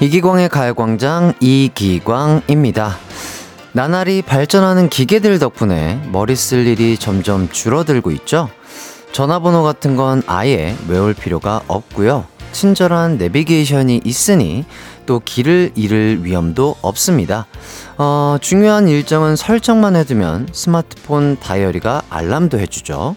이기광의 가요광장 이기광입니다. 나날이 발전하는 기계들 덕분에 머리 쓸 일이 점점 줄어들고 있죠? 전화번호 같은 건 아예 외울 필요가 없고요. 친절한 내비게이션이 있으니 또 길을 잃을 위험도 없습니다. 어, 중요한 일정은 설정만 해두면 스마트폰 다이어리가 알람도 해주죠.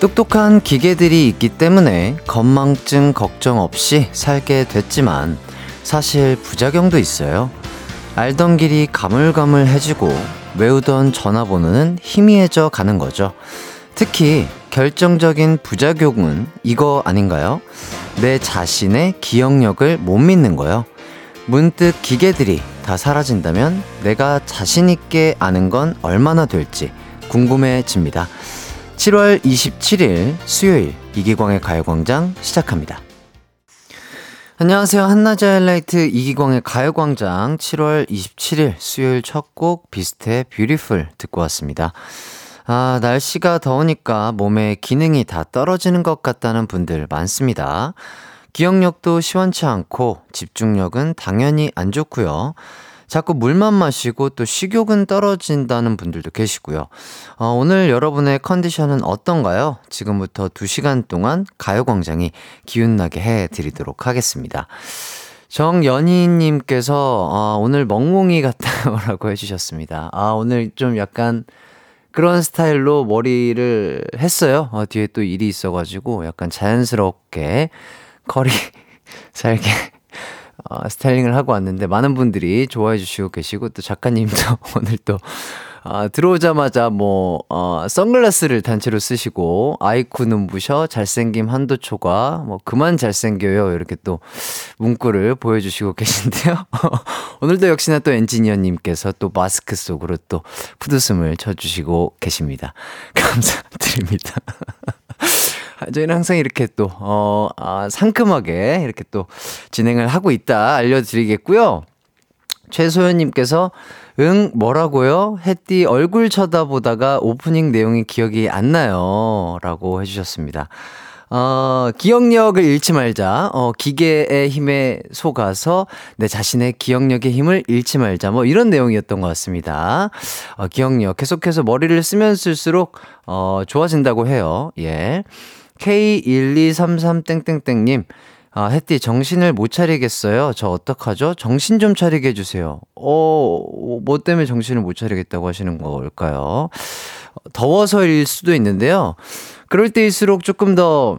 똑똑한 기계들이 있기 때문에 건망증 걱정 없이 살게 됐지만 사실 부작용도 있어요. 알던 길이 가물가물해지고 외우던 전화번호는 희미해져 가는 거죠. 특히 결정적인 부작용은 이거 아닌가요? 내 자신의 기억력을 못 믿는 거요. 문득 기계들이 다 사라진다면 내가 자신있게 아는 건 얼마나 될지 궁금해집니다. 7월 27일 수요일 이기광의 가요광장 시작합니다. 안녕하세요. 한낮의 하이라이트 이기광의 가요광장 7월 27일 수요일 첫 곡 비스트의 뷰티풀 듣고 왔습니다. 아, 날씨가 더우니까 몸에 기능이 다 떨어지는 것 같다는 분들 많습니다. 기억력도 시원치 않고 집중력은 당연히 안 좋고요. 자꾸 물만 마시고 또 식욕은 떨어진다는 분들도 계시고요. 어, 오늘 여러분의 컨디션은 어떤가요? 지금부터 2시간 동안 가요광장이 기운나게 해드리도록 하겠습니다. 정연희님께서 어, 오늘 멍멍이 같다고 해주셨습니다. 아, 오늘 좀 약간 그런 스타일로 머리를 했어요. 어, 뒤에 또 일이 있어가지고 약간 자연스럽게 커리 살게 어, 스타일링을 하고 왔는데 많은 분들이 좋아해 주시고 계시고 또 작가님도 오늘 또 아, 들어오자마자 뭐, 어, 선글라스를 단체로 쓰시고, 아이쿠 눈부셔, 잘생김 한도초가, 뭐, 그만 잘생겨요. 이렇게 또 문구를 보여주시고 계신데요. 오늘도 역시나 또 엔지니어님께서 또 마스크 속으로 또 푸드숨을 쳐주시고 계십니다. 감사드립니다. 저희는 항상 이렇게 또, 어, 아, 상큼하게 이렇게 또 진행을 하고 있다 알려드리겠고요. 최소연님께서, 응, 뭐라고요? 햇띠 얼굴 쳐다보다가 오프닝 내용이 기억이 안 나요. 라고 해주셨습니다. 어, 기억력을 잃지 말자. 어, 기계의 힘에 속아서 내 자신의 기억력의 힘을 잃지 말자. 뭐 이런 내용이었던 것 같습니다. 어, 기억력. 계속해서 머리를 쓰면 쓸수록, 어, 좋아진다고 해요. 예. K1233땡땡땡님, 아, 햇띠 정신을 못 차리겠어요. 저 어떡하죠? 정신 좀 차리게 해주세요. 어, 뭐 때문에 정신을 못 차리겠다고 하시는 걸까요? 더워서일 수도 있는데요. 그럴 때일수록 조금 더,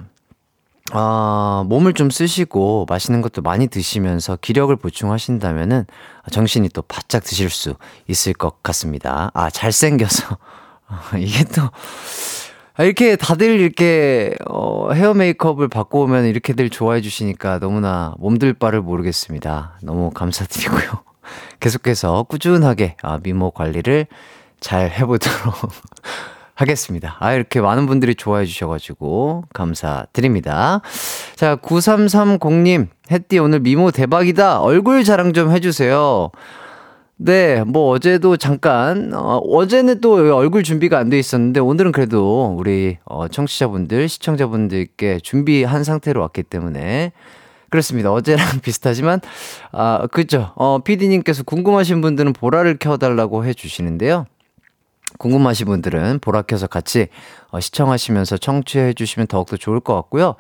아, 몸을 좀 쓰시고 맛있는 것도 많이 드시면서 기력을 보충하신다면은 정신이 또 바짝 드실 수 있을 것 같습니다. 아, 잘생겨서. 이게 또, 아, 이렇게 다들 이렇게 어, 헤어 메이크업을 받고 오면 이렇게들 좋아해 주시니까 너무나 몸들 바를 모르겠습니다. 너무 감사드리고요. 계속해서 꾸준하게 아, 미모 관리를 잘 해보도록 하겠습니다. 아, 이렇게 많은 분들이 좋아해 주셔가지고 감사드립니다. 자, 9330님, 햇띠 오늘 미모 대박이다. 얼굴 자랑 좀 해주세요. 네, 뭐 어제도 잠깐 어, 어제는 또 얼굴 준비가 안 돼 있었는데 오늘은 그래도 우리 어, 청취자분들, 시청자분들께 준비한 상태로 왔기 때문에 그렇습니다. 어제랑 비슷하지만 아, 그죠. 어, PD님께서 궁금하신 분들은 보라를 켜 달라고 해 주시는데요. 궁금하신 분들은 보라 켜서 같이 어, 시청하시면서 청취해 주시면 더욱더 좋을 것 같고요.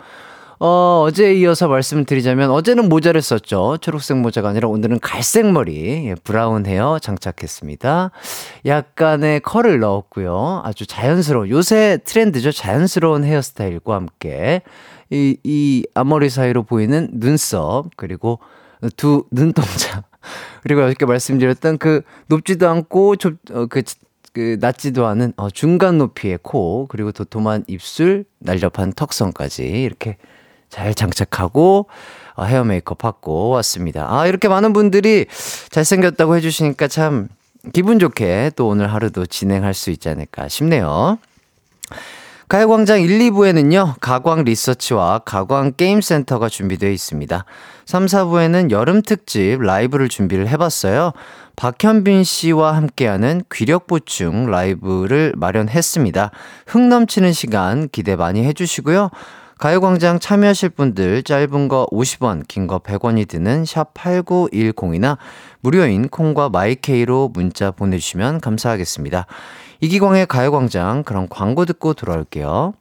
어, 어제에 이어서 말씀드리자면 어제는 모자를 썼죠. 초록색 모자가 아니라 오늘은 갈색 머리, 예, 브라운 헤어 장착했습니다. 약간의 컬을 넣었고요. 아주 자연스러운, 요새 트렌드죠. 자연스러운 헤어스타일과 함께 이, 이 앞머리 사이로 보이는 눈썹, 그리고 두 눈동자. 그리고 이렇게 말씀드렸던 그 높지도 않고 좁, 어, 그, 그 낮지도 않은 어, 중간 높이의 코, 그리고 도톰한 입술, 날렵한 턱선까지 이렇게 잘 장착하고 어, 헤어 메이크업 하고 왔습니다. 아, 이렇게 많은 분들이 잘생겼다고 해주시니까 참 기분 좋게 또 오늘 하루도 진행할 수 있지 않을까 싶네요. 가요광장 1, 2부에는요, 가광 리서치와 가광 게임센터가 준비되어 있습니다. 3, 4부에는 여름 특집 라이브를 준비를 해봤어요. 박현빈 씨와 함께하는 귀력 보충 라이브를 마련했습니다. 흥 넘치는 시간 기대 많이 해주시고요. 가요광장 참여하실 분들 짧은 거 50원, 긴 거 100원이 드는 샵 8910이나 무료인 콩과 마이케이로 문자 보내주시면 감사하겠습니다. 이기광의 가요광장 그럼 광고 듣고 돌아올게요.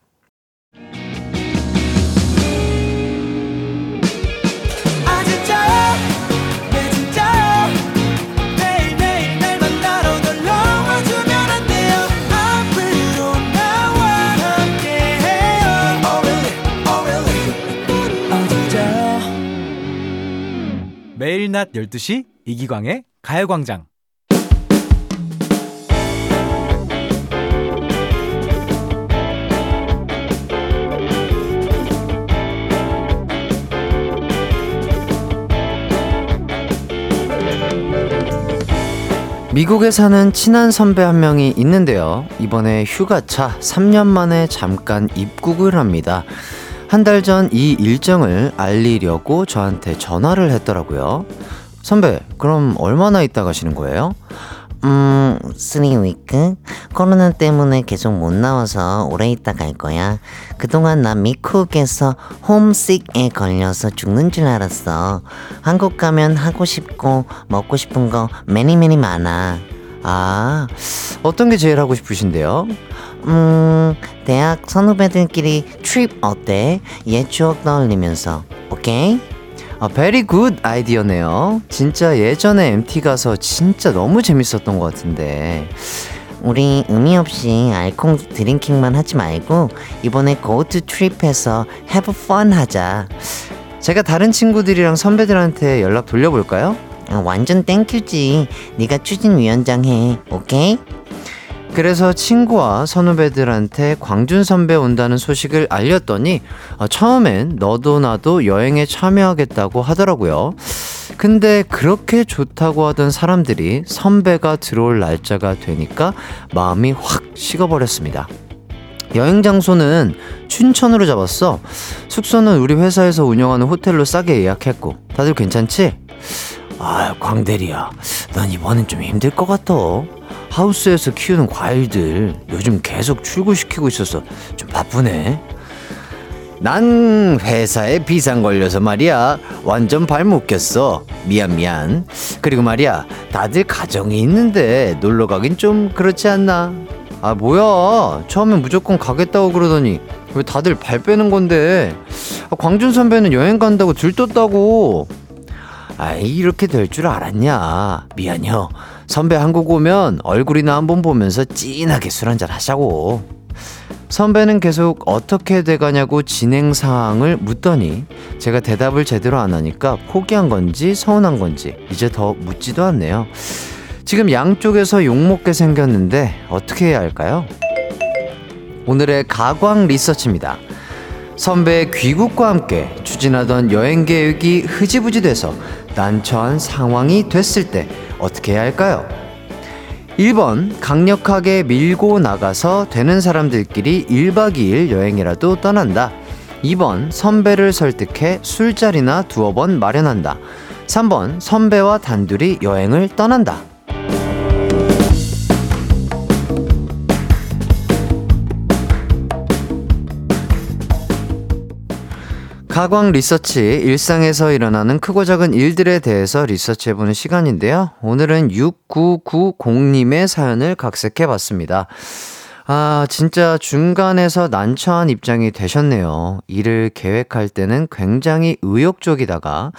매일 낮 12시 이기광의 가요광장 미국에 사는 친한 선배 한 명이 있는데요. 이번에 휴가차 3년 만에 잠깐 입국을 합니다. 한 달 전 이 일정을 알리려고 저한테 전화를 했더라고요. 선배, 그럼 얼마나 있다 가시는 거예요? 음, 3위크? 코로나 때문에 계속 못 나와서 오래 있다 갈 거야. 그동안 나 미국에서 홈식에 걸려서 죽는 줄 알았어. 한국 가면 하고 싶고 먹고 싶은 거 매니 매니 많아. 아, 어떤 게 제일 하고 싶으신데요? 음, 대학 선후배들끼리 trip 어때? 옛 추억 떠올리면서. 오케이? 아, very good 아이디어네요. 진짜 예전에 MT 가서 진짜 너무 재밌었던 것 같은데. 우리 의미 없이 alcohol drinking만 하지 말고 이번에 go to trip해서 have fun 하자. 제가 다른 친구들이랑 선배들한테 연락 돌려볼까요? 아, 완전 thank you지. 네가 추진위원장 해. 오케이? 그래서 친구와 선후배들한테 광준 선배 온다는 소식을 알렸더니 어, 처음엔 너도 나도 여행에 참여하겠다고 하더라고요. 근데 그렇게 좋다고 하던 사람들이 선배가 들어올 날짜가 되니까 마음이 확 식어버렸습니다. 여행 장소는 춘천으로 잡았어. 숙소는 우리 회사에서 운영하는 호텔로 싸게 예약했고. 다들 괜찮지? 아, 광대리야. 난 이번엔 좀 힘들 것 같아. 하우스에서 키우는 과일들 요즘 계속 출고시키고 있어서 좀 바쁘네. 난 회사에 비상 걸려서 말이야. 완전 발목 꼈어. 미안, 미안. 그리고 말이야. 다들 가정이 있는데 놀러 가긴 좀 그렇지 않나? 아, 뭐야. 처음엔 무조건 가겠다고 그러더니 왜 다들 발 빼는 건데? 아, 광준 선배는 여행 간다고 들떴다고. 아이, 이렇게 될 줄 알았냐. 미안해요. 선배 한국 오면 얼굴이나 한번 보면서 찐하게 술 한잔 하자고. 선배는 계속 어떻게 돼가냐고 진행 상황을 묻더니 제가 대답을 제대로 안 하니까 포기한 건지 서운한 건지 이제 더 묻지도 않네요. 지금 양쪽에서 욕먹게 생겼는데 어떻게 해야 할까요? 오늘의 가광 리서치입니다. 선배의 귀국과 함께 추진하던 여행 계획이 흐지부지 돼서 난처한 상황이 됐을 때 어떻게 해야 할까요? 1번 강력하게 밀고 나가서 되는 사람들끼리 1박 2일 여행이라도 떠난다. 2번 선배를 설득해 술자리나 두어 번 마련한다. 3번 선배와 단둘이 여행을 떠난다. 가광 리서치, 일상에서 일어나는 크고 작은 일들에 대해서 리서치해보는 시간인데요. 오늘은 6990님의 사연을 각색해봤습니다. 아, 진짜 중간에서 난처한 입장이 되셨네요. 일을 계획할 때는 굉장히 의욕적이다가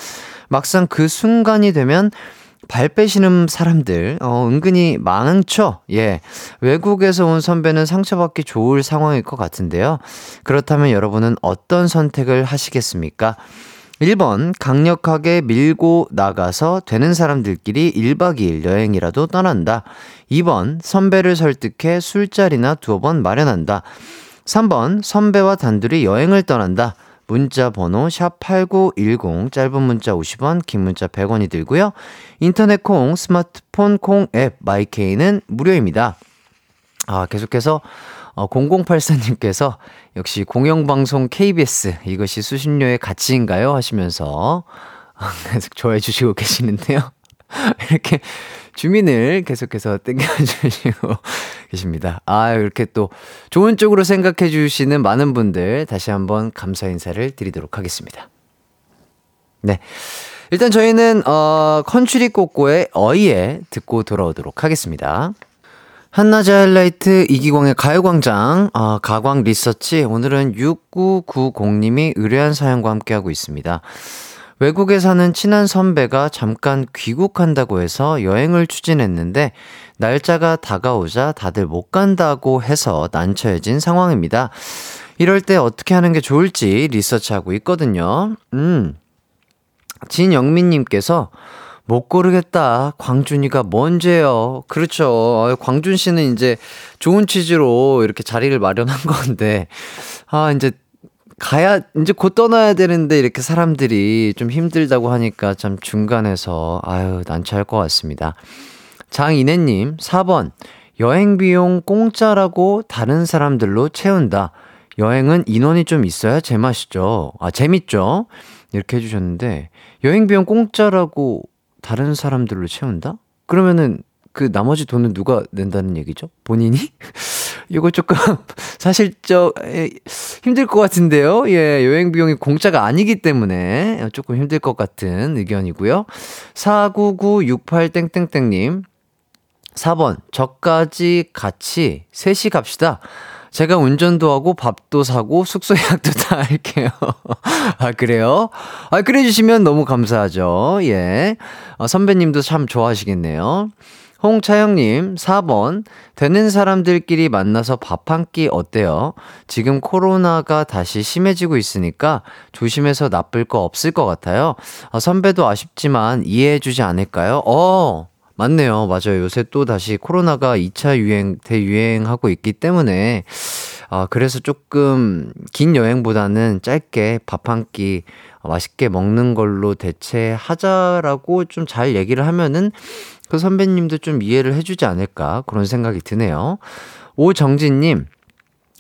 막상 그 순간이 되면 발 빼시는 사람들, 어, 은근히 많죠? 예. 외국에서 온 선배는 상처받기 좋을 상황일 것 같은데요. 그렇다면 여러분은 어떤 선택을 하시겠습니까? 1번, 강력하게 밀고 나가서 되는 사람들끼리 1박 2일 여행이라도 떠난다. 2번, 선배를 설득해 술자리나 두어 번 마련한다. 3번, 선배와 단둘이 여행을 떠난다. 문자 번호 샵8910 짧은 문자 50원 긴 문자 100원이 들고요. 인터넷 콩 스마트폰 콩 앱 마이케이는 무료입니다. 아, 계속해서 어, 0084님께서 역시 공영방송 KBS 이것이 수신료의 가치인가요? 하시면서 계속 좋아해 주시고 계시는데요. 이렇게 주민을 계속해서 땡겨주시고 계십니다. 아, 이렇게 또 좋은 쪽으로 생각해 주시는 많은 분들 다시 한번 감사 인사를 드리도록 하겠습니다. 네. 일단 저희는, 어, 컨츄리 꼬꼬의 어이에 듣고 돌아오도록 하겠습니다. 한낮의 하이라이트 이기광의 가요광장, 아, 가광 리서치. 오늘은 6990님이 의뢰한 사연과 함께하고 있습니다. 외국에 사는 친한 선배가 잠깐 귀국한다고 해서 여행을 추진했는데 날짜가 다가오자 다들 못 간다고 해서 난처해진 상황입니다. 이럴 때 어떻게 하는 게 좋을지 리서치하고 있거든요. 음. 진영민님께서 못 고르겠다. 광준이가 뭔죄요 그렇죠. 광준 씨는 이제 좋은 취지로 이렇게 자리를 마련한 건데, 아, 이제 가야, 이제 곧 떠나야 되는데 이렇게 사람들이 좀 힘들다고 하니까 참 중간에서, 아유, 난처할 것 같습니다. 장인혜님, 4번. 여행 비용 공짜라고 다른 사람들로 채운다. 여행은 인원이 좀 있어야 제맛이죠. 아, 재밌죠? 이렇게 해주셨는데, 여행 비용 공짜라고 다른 사람들로 채운다? 그러면은 그 나머지 돈은 누가 낸다는 얘기죠? 본인이? 이거 조금 사실 저 힘들 것 같은데요. 예, 여행 비용이 공짜가 아니기 때문에 조금 힘들 것 같은 의견이고요. 49968땡땡땡 님 4번 저까지 같이 셋이 갑시다. 제가 운전도 하고 밥도 사고 숙소 예약도 다 할게요. 아, 그래요? 아, 그래 주시면 너무 감사하죠. 예. 어, 선배님도 참 좋아하시겠네요. 홍차영님, 4번. 되는 사람들끼리 만나서 밥 한 끼 어때요? 지금 코로나가 다시 심해지고 있으니까 조심해서 나쁠 거 없을 것 같아요. 아, 선배도 아쉽지만 이해해주지 않을까요? 어, 맞네요. 맞아요. 요새 또 다시 코로나가 2차 유행, 대유행하고 있기 때문에, 아, 그래서 조금 긴 여행보다는 짧게 밥 한 끼 맛있게 먹는 걸로 대체하자라고 좀 잘 얘기를 하면은 그 선배님도 좀 이해를 해주지 않을까 그런 생각이 드네요. 오정진님,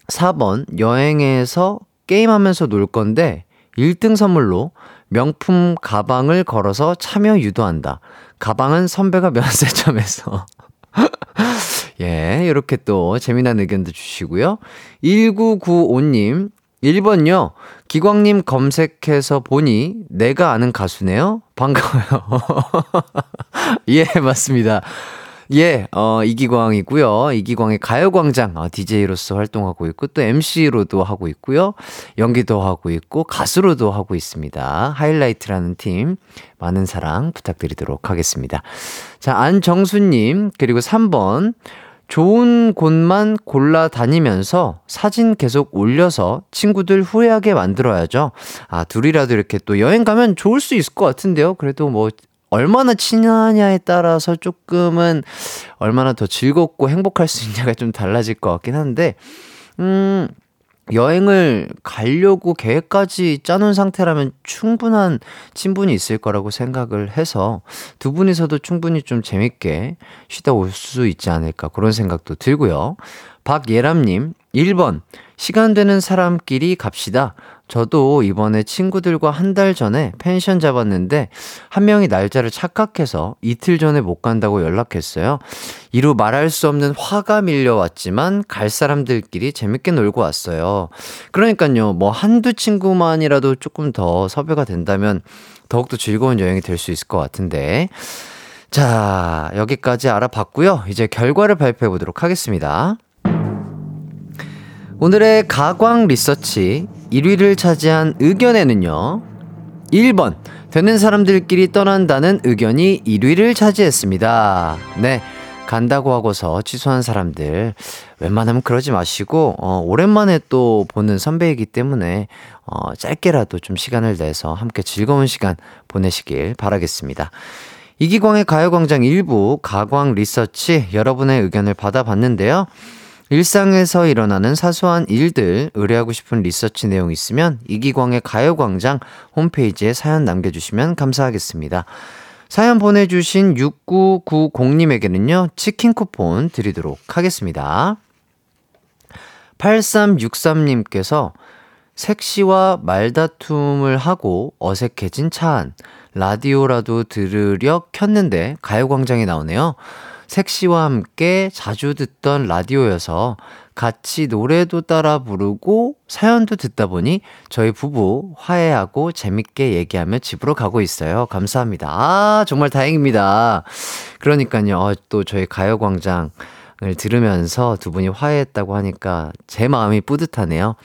4번 여행에서 게임하면서 놀 건데 1등 선물로 명품 가방을 걸어서 참여 유도한다. 가방은 선배가 면세점에서. 예, 이렇게 또 재미난 의견도 주시고요. 1995님, 1번요. 기광님 검색해서 보니 내가 아는 가수네요. 반가워요. 예, 맞습니다. 예, 어, 이기광이고요. 이기광의 가요광장 어, DJ로서 활동하고 있고 또 MC로도 하고 있고요. 연기도 하고 있고 가수로도 하고 있습니다. 하이라이트라는 팀 많은 사랑 부탁드리도록 하겠습니다. 자, 안정수님 그리고 3번 좋은 곳만 골라 다니면서 사진 계속 올려서 친구들 후회하게 만들어야죠. 아, 둘이라도 이렇게 또 여행 가면 좋을 수 있을 것 같은데요. 그래도 뭐 얼마나 친하냐에 따라서 조금은 얼마나 더 즐겁고 행복할 수 있냐가 좀 달라질 것 같긴 한데, 음, 여행을 가려고 계획까지 짜놓은 상태라면 충분한 친분이 있을 거라고 생각을 해서 두 분이서도 충분히 좀 재밌게 쉬다 올 수 있지 않을까 그런 생각도 들고요. 박예람님, 1번. 시간 되는 사람끼리 갑시다. 저도 이번에 친구들과 한 달 전에 펜션 잡았는데 한 명이 날짜를 착각해서 이틀 전에 못 간다고 연락했어요. 이루 말할 수 없는 화가 밀려왔지만 갈 사람들끼리 재밌게 놀고 왔어요. 그러니까요, 뭐 한두 친구만이라도 조금 더 섭외가 된다면 더욱더 즐거운 여행이 될 수 있을 것 같은데. 자, 여기까지 알아봤고요. 이제 결과를 발표해 보도록 하겠습니다. 오늘의 가광 리서치 1위를 차지한 의견에는요. 1번. 되는 사람들끼리 떠난다는 의견이 1위를 차지했습니다. 네. 간다고 하고서 취소한 사람들 웬만하면 그러지 마시고 어, 오랜만에 또 보는 선배이기 때문에 어, 짧게라도 좀 시간을 내서 함께 즐거운 시간 보내시길 바라겠습니다. 이기광의 가요광장 일부 가광 리서치 여러분의 의견을 받아봤는데요. 일상에서 일어나는 사소한 일들 의뢰하고 싶은 리서치 내용 있으면 이기광의 가요광장 홈페이지에 사연 남겨주시면 감사하겠습니다. 사연 보내주신 6990님에게는요, 치킨 쿠폰 드리도록 하겠습니다. 8363님께서 색시와 말다툼을 하고 어색해진 차안. 라디오라도 들으려 켰는데 가요광장이 나오네요. 색시와 함께 자주 듣던 라디오여서 같이 노래도 따라 부르고 사연도 듣다 보니 저희 부부 화해하고 재밌게 얘기하며 집으로 가고 있어요. 감사합니다. 아, 정말 다행입니다. 그러니까요. 어, 또 저희 가요광장을 들으면서 두 분이 화해했다고 하니까 제 마음이 뿌듯하네요.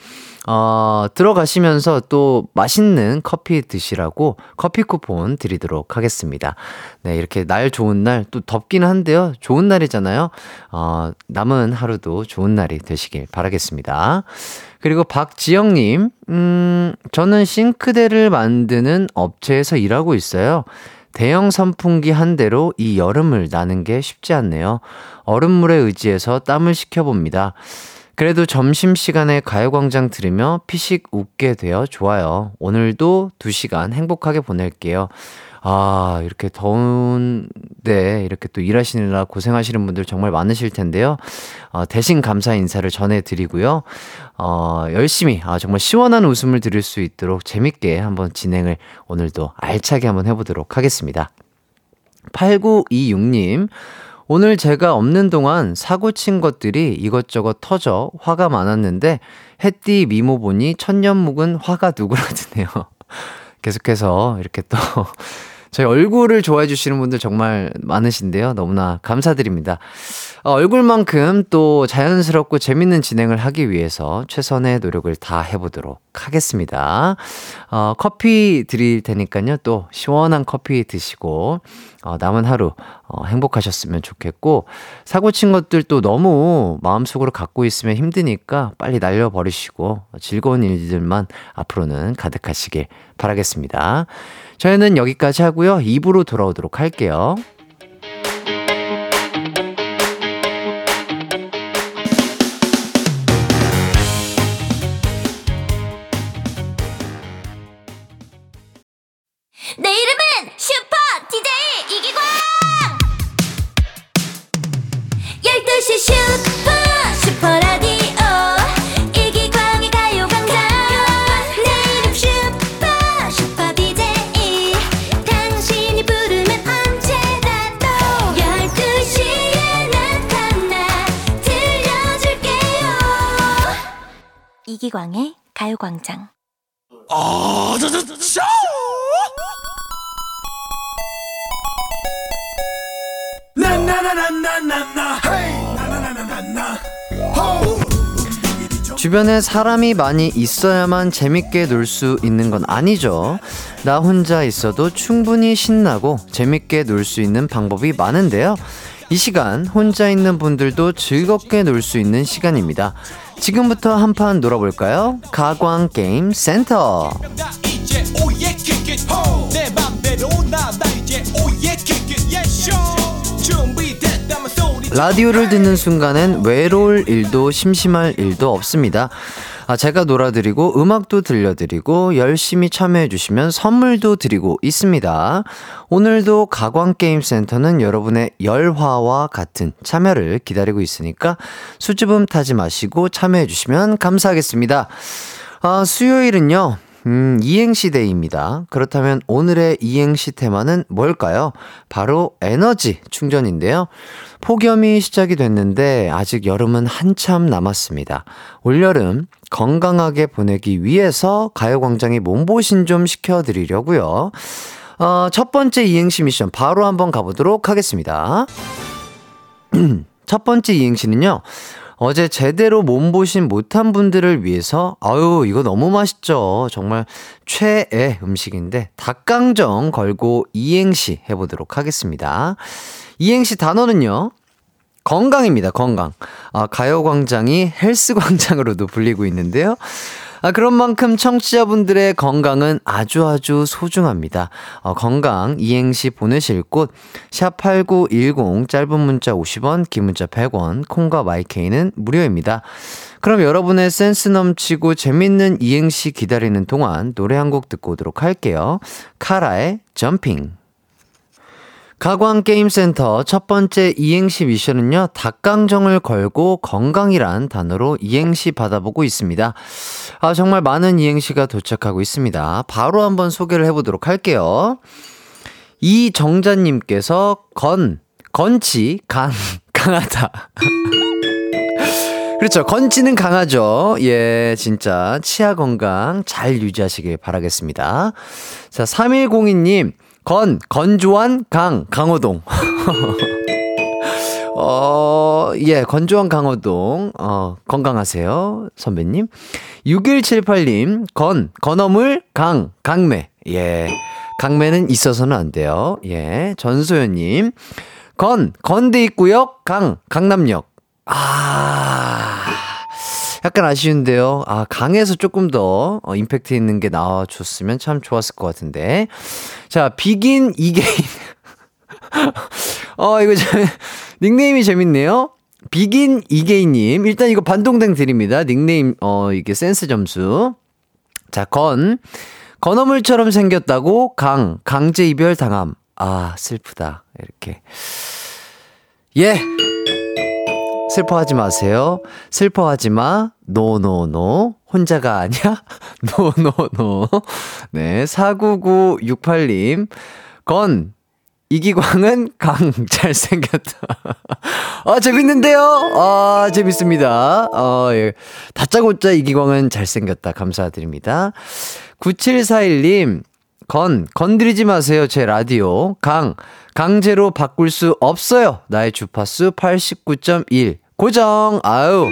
어, 들어가시면서 또 맛있는 커피 드시라고 커피 쿠폰 드리도록 하겠습니다. 네, 이렇게 날 좋은 날, 또 덥긴 한데요. 좋은 날이잖아요. 어, 남은 하루도 좋은 날이 되시길 바라겠습니다. 그리고 박지영님, 음, 저는 싱크대를 만드는 업체에서 일하고 있어요. 대형 선풍기 한 대로 이 여름을 나는 게 쉽지 않네요. 얼음물에 의지해서 땀을 식혀봅니다. 그래도 점심시간에 가요광장 들으며 피식 웃게 되어 좋아요. 오늘도 2시간 행복하게 보낼게요. 아, 이렇게 더운데 이렇게 또 일하시느라 고생하시는 분들 정말 많으실 텐데요. 어, 대신 감사 인사를 전해드리고요. 어, 열심히, 아, 정말 시원한 웃음을 드릴 수 있도록 재밌게 한번 진행을 오늘도 알차게 한번 해보도록 하겠습니다. 8926님, 오늘 제가 없는 동안 사고 친 것들이 이것저것 터져 화가 많았는데 햇띠 미모 보니 천년 묵은 화가 누그러드네요. 계속해서 이렇게 또 저희 얼굴을 좋아해 주시는 분들 정말 많으신데요. 너무나 감사드립니다. 어, 얼굴만큼 또 자연스럽고 재밌는 진행을 하기 위해서 최선의 노력을 다 해보도록 하겠습니다. 어, 커피 드릴 테니까요. 또 시원한 커피 드시고, 어, 남은 하루, 어, 행복하셨으면 좋겠고, 사고 친 것들 또 너무 마음속으로 갖고 있으면 힘드니까 빨리 날려버리시고, 즐거운 일들만 앞으로는 가득하시길 바라겠습니다. 저희는 여기까지 하고요. 2부로 돌아오도록 할게요. 이기광의 가요광장 주변에 사람이 많이 있어야만 재밌게 놀 수 있는 건 아니죠. 나 혼자 있어도 충분히 신나고 재밌게 놀 수 있는 방법이 많은데요. 이 시간 혼자 있는 분들도 즐겁게 놀 수 있는 시간입니다. 지금부터 한 판 놀아볼까요? 가광 게임 센터. 라디오를 듣는 순간엔 외로울 일도 심심할 일도 없습니다. 아, 제가 놀아드리고 음악도 들려드리고 열심히 참여해주시면 선물도 드리고 있습니다. 오늘도 가광게임센터는 여러분의 열화와 같은 참여를 기다리고 있으니까 수줍음 타지 마시고 참여해주시면 감사하겠습니다. 아, 수요일은요. 음, 이행시 day입니다. 그렇다면 오늘의 이행시 테마는 뭘까요? 바로 에너지 충전인데요. 폭염이 시작이 됐는데 아직 여름은 한참 남았습니다. 올여름 건강하게 보내기 위해서 가요광장이 몸보신 좀 시켜드리려고요. 어, 첫 번째 이행시 미션 바로 한번 가보도록 하겠습니다. 첫 번째 이행시는요. 어제 제대로 몸보신 못한 분들을 위해서 아유 이거 너무 맛있죠. 정말 최애 음식인데 닭강정 걸고 이행시 해보도록 하겠습니다. 이행시 단어는요. 건강입니다. 건강. 아, 가요광장이 헬스광장으로도 불리고 있는데요. 아, 그런 만큼 청취자분들의 건강은 아주 아주 소중합니다. 어, 건강 이행시 보내실 곳, 샵8910 짧은 문자 50원, 긴 문자 100원, 콩과 마이케이는 무료입니다. 그럼 여러분의 센스 넘치고 재밌는 이행시 기다리는 동안 노래 한 곡 듣고 오도록 할게요. 카라의 점핑. 가광게임센터 첫 번째 이행시 미션은요, 닭강정을 걸고 건강이란 단어로 이행시 받아보고 있습니다. 아, 정말 많은 이행시가 도착하고 있습니다. 바로 한번 소개를 해보도록 할게요. 이정자님께서 건, 건치, 강, 강하다. 그렇죠. 건치는 강하죠. 예, 진짜. 치아 건강 잘 유지하시길 바라겠습니다. 자, 3102님, 건, 건조한 강, 강호동. 어, 예, 건조한 강호동, 어, 건강하세요, 선배님. 6178님, 건, 건어물, 강, 강매. 예, 강매는 있어서는 안 돼요. 예, 전소연님, 건, 건대 입구역, 강, 강남역. 아, 약간 아쉬운데요. 아, 강에서 조금 더 어, 임팩트 있는 게 나와줬으면 참 좋았을 것 같은데. 자, 비긴 이게인. 어, 이거 참, 닉네임이 재밌네요. Begin Again님. 일단 이거 반동댕 드립니다. 닉네임, 어, 이게 센스 점수. 자, 건. 건어물처럼 생겼다고 강, 강제 이별 당함. 아, 슬프다. 이렇게. 예. 슬퍼하지 마세요. 슬퍼하지 마. no no no. 혼자가 아니야? no no no. 네. 49968님. 건. 이기광은 강 잘생겼다. 아, 재밌는데요? 아, 재밌습니다. 어, 예. 다짜고짜 이기광은 잘생겼다. 감사드립니다. 9741님. 건, 건드리지 마세요. 제 라디오. 강, 강제로 바꿀 수 없어요. 나의 주파수 89.1. 고정. 아유.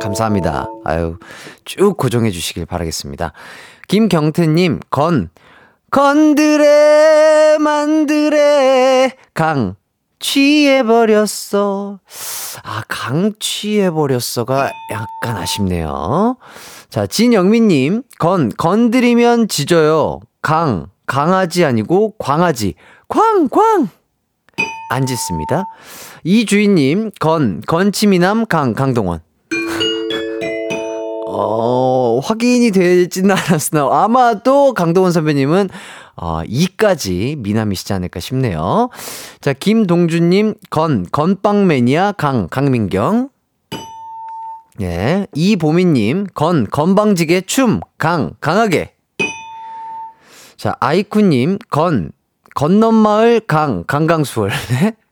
감사합니다. 아유. 쭉 고정해 주시길 바라겠습니다. 김경태님, 건, 건드레, 만드레, 강, 취해버렸어. 아, 강 취해버렸어가 약간 아쉽네요. 자, 진영민님, 건, 건드리면 짖어요. 강, 강아지 아니고 광아지. 광, 광! 안 짖습니다. 이주인님, 건, 건치미남, 강, 강동원. 어, 확인이 되지는 않았으나, 아마도 강동원 선배님은, 어, 2까지 미남이시지 않을까 싶네요. 자, 김동준님, 건, 건빵 매니아, 강, 강민경. 예. 이보미님, 건, 건방지게 춤, 강, 강하게. 자, 아이쿠님, 건, 건넌마을 강, 강강수월래.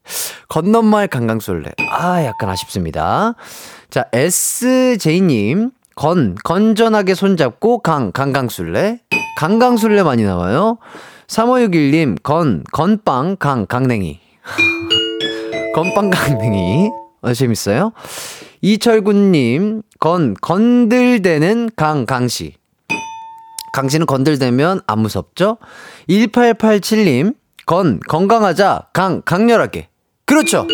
건넌마을 강강수월래. 아, 약간 아쉽습니다. 자, SJ님, 건, 건전하게 손잡고 강, 강강술래. 강강술래 많이 나와요. 3561님, 건, 건빵, 강, 강냉이. 건빵, 강냉이. 어, 재밌어요? 이철군님, 건, 건들대는 강, 강씨. 강씨는 건들대면 안 무섭죠? 1887님, 건, 건강하자, 강, 강렬하게. 그렇죠!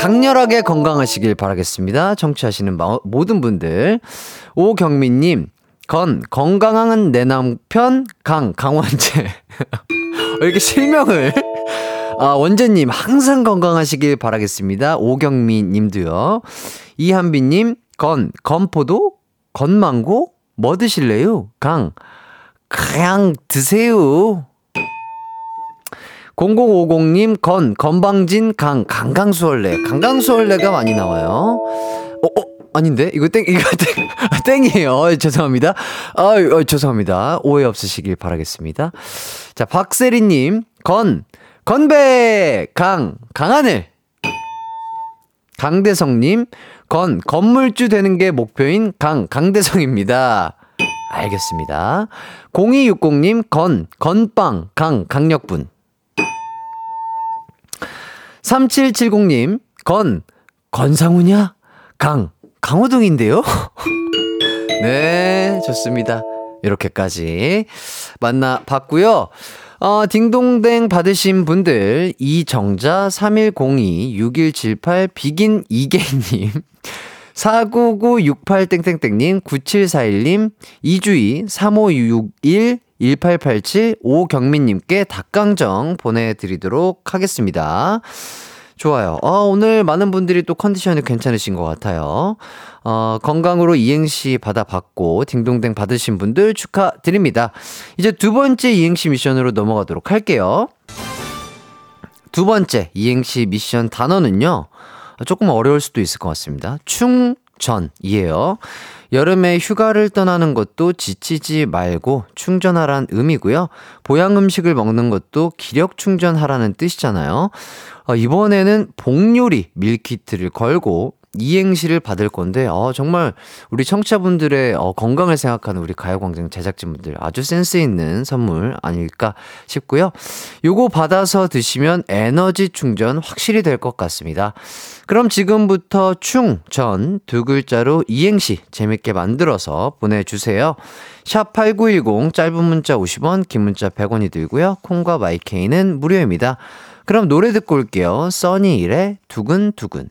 강렬하게 건강하시길 바라겠습니다. 청취하시는 마, 모든 분들. 오경민님, 건, 건강한 내 남편, 강, 강원재. 이렇게 실명을. 아, 원재님, 항상 건강하시길 바라겠습니다. 오경민 님도요. 이한빈님, 건, 건포도? 건망고? 뭐 드실래요? 강, 그냥 드세요. 0050님, 건, 건방진 강, 강강수월래. 강강수월래가 많이 나와요. 어, 어, 아닌데? 이거 땡, 이거 땡, 땡이에요. 어, 죄송합니다. 아, 어, 죄송합니다. 오해 없으시길 바라겠습니다. 자, 박세리님, 건, 건배! 강, 강하늘. 강대성님, 건, 건물주 되는 게 목표인 강, 강대성입니다. 알겠습니다. 0260님, 건, 건빵, 강, 강력분. 3770님, 건, 건상우냐? 강, 강호동인데요? 네, 좋습니다. 이렇게까지 만나봤고요. 어, 딩동댕 받으신 분들, 이정자, 3102-6178, 비긴 이계님, 49968땡땡땡님, 9741님, 이주희, 3561, 1887, 오경민님께 닭강정 보내드리도록 하겠습니다. 좋아요. 어, 오늘 많은 분들이 또 컨디션이 괜찮으신 것 같아요. 어, 건강으로 이행시 받아봤고, 딩동댕 받으신 분들 축하드립니다. 이제 두 번째 이행시 미션으로 넘어가도록 할게요. 두 번째 이행시 미션 단어는요. 조금 어려울 수도 있을 것 같습니다. 충전이에요. 여름에 휴가를 떠나는 것도 지치지 말고 충전하란 의미고요. 보양 음식을 먹는 것도 기력 충전하라는 뜻이잖아요. 어, 이번에는 복요리 밀키트를 걸고 이행시를 받을 건데, 어, 정말 우리 청취자분들의 어, 건강을 생각하는 우리 가요광장 제작진분들 아주 센스 있는 선물 아닐까 싶고요. 요거 받아서 드시면 에너지 충전 확실히 될 것 같습니다. 그럼 지금부터 충 전 두 글자로 이행시 재밌게 만들어서 보내주세요. 샵 8910 짧은 문자 50원, 긴 문자 100원이 들고요. 콩과 마이케이는 무료입니다. 그럼 노래 듣고 올게요. 써니일의 두근두근.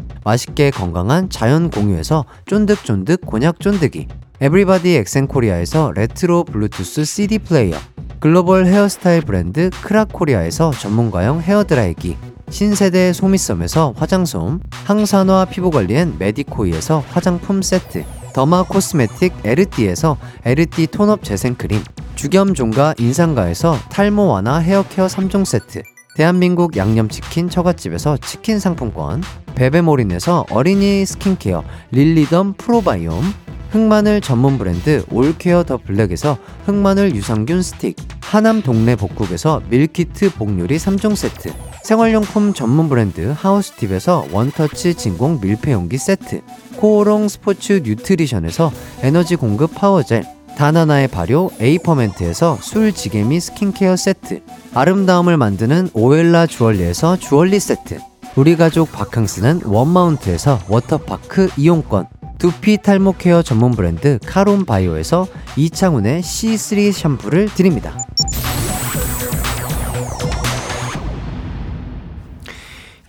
맛있게 건강한 자연 공유에서 쫀득쫀득 곤약 쫀득이 에브리바디 엑센코리아에서 레트로 블루투스 CD 플레이어 글로벌 헤어스타일 브랜드 크라코리아에서 전문가용 헤어드라이기 신세대 소미섬에서 화장솜 항산화 피부관리엔 메디코이에서 화장품 세트 derma cosmetic 에르띠에서 에르띠 tone-up 재생크림 주겸종가 인상가에서 탈모 완화 헤어케어 3종 세트 대한민국 양념치킨 처갓집에서 치킨 상품권 베베몰인에서 어린이 스킨케어 릴리덤 프로바이옴 흑마늘 전문 브랜드 올케어 더 블랙에서 흑마늘 유산균 스틱 하남 동네 복국에서 밀키트 복요리 3종 세트 생활용품 전문 브랜드 하우스팁에서 원터치 진공 밀폐용기 세트 코오롱 스포츠 뉴트리션에서 에너지 공급 power gel 다나나의 발효 에이퍼멘트에서 술지개미 스킨케어 세트. 아름다움을 만드는 오엘라 주얼리에서 주얼리 세트. 우리 가족 바캉스는 원마운트에서 워터파크 이용권. 두피 탈모 care 전문 브랜드 카론 바이오에서 이창훈의 C3 샴푸를 드립니다.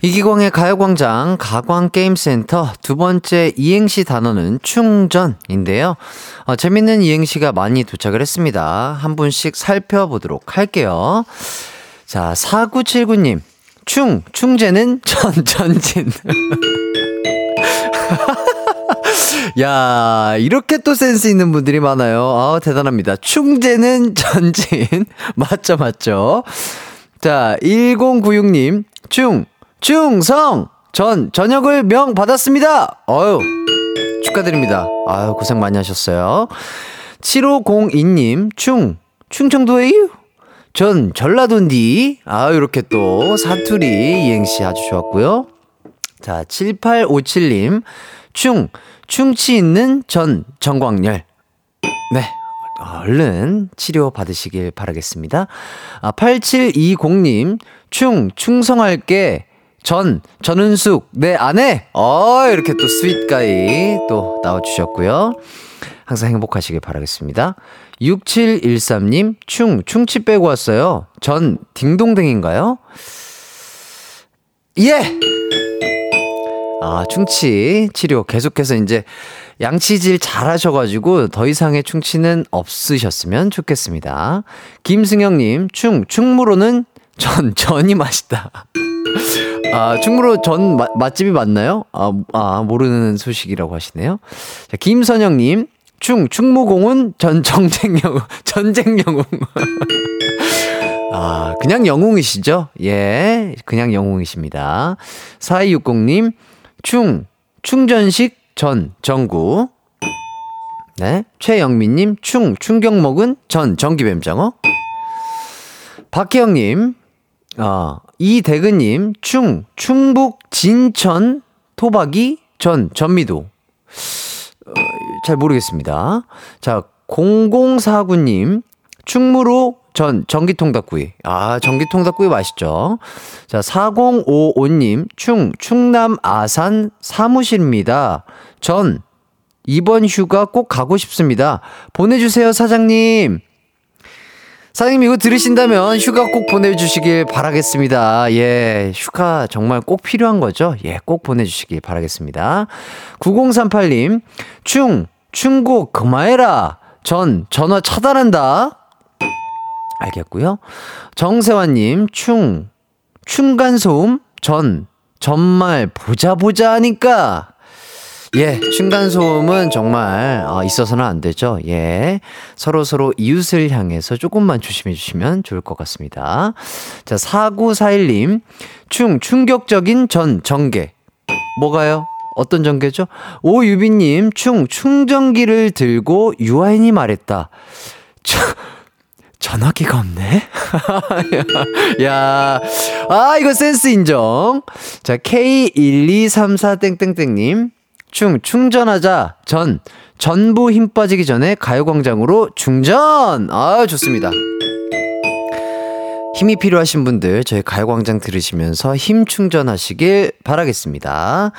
이기광의 가요광장 가광게임센터 두 번째 이행시 단어는 충전인데요. 어, 재밌는 이행시가 많이 도착을 했습니다. 한 분씩 살펴보도록 할게요. 자, 4979님. 충, 충제는 전, 전진. 야, 이렇게 또 센스 있는 분들이 많아요. 아, 대단합니다. 충제는 전진. 맞죠, 맞죠. 자, 1096님. 충, 충성! 전 전역을 명 받았습니다! 어유 축하드립니다. 아유, 고생 많이 하셨어요. 7502님, 충, 충청도에요? 전 전라도인디. 아, 이렇게 또 사투리 이행시 아주 좋았고요. 자, 7857님, 충, 충치 있는 전 정광열. 네. 얼른 치료 받으시길 바라겠습니다. 아, 8720님, 충, 충성할게. 전, 전은숙, 내 아내! 어, 이렇게 또 스윗가이 또 나와주셨고요. 항상 행복하시길 바라겠습니다. 6713님, 충, 충치 빼고 왔어요. 전, 딩동댕인가요? 예! 아, 충치 치료 계속해서 이제 양치질 잘 하셔가지고 더 이상의 충치는 없으셨으면 좋겠습니다. 김승영님, 충, 충무로는 전, 전이 맛있다. 아, 충무로 전 마, 맛집이 맞나요? 아, 아, 모르는 소식이라고 하시네요. 자, 김선영님, 충, 충무공은 전 정쟁영웅, 전쟁영웅. 아, 그냥 영웅이시죠? 예, 그냥 영웅이십니다. 4260님, 충, 충전식 전 정구. 네. 최영민님, 충, 충격 먹은 전 전기뱀장어. 박혜영님, 아, 이대근님, 충, 충북 진천 토박이 전 전미도. 어, 잘 모르겠습니다. 자, 0049님, 충무로 전 전기통닭구이. 아, 전기통닭구이 맛있죠. 자, 4055님, 충, 충남 아산 사무실입니다. 전, 이번 휴가 꼭 가고 싶습니다. 보내주세요, 사장님. 사장님 이거 들으신다면 휴가 꼭 보내주시길 바라겠습니다. 예, 휴가 정말 꼭 필요한 거죠? 예, 꼭 보내주시길 바라겠습니다. 9038님, 충, 충고 그만해라. 전 전화 차단한다. 알겠고요. 정세환님, 충, 충간소음, 전, 전말 보자 보자 하니까. 예, 층간소음은 정말 어, 있어서는 안 되죠. 예. 서로 서로 이웃을 향해서 조금만 조심해 주시면 좋을 것 같습니다. 자, 4941님. 충, 충격적인 전, 전개. 뭐가요? 어떤 전개죠? 오유빈님, 충, 충전기를 들고 유아인이 말했다. 저, 전화기가 없네? 야, 아, 이거 센스 인정. 자, K1234땡땡땡님. 충, 충전하자. 전, 전부 힘 빠지기 전에 가요광장으로 충전! 아, 좋습니다. 힘이 필요하신 분들 저희 가요광장 들으시면서 힘 충전하시길 바라겠습니다.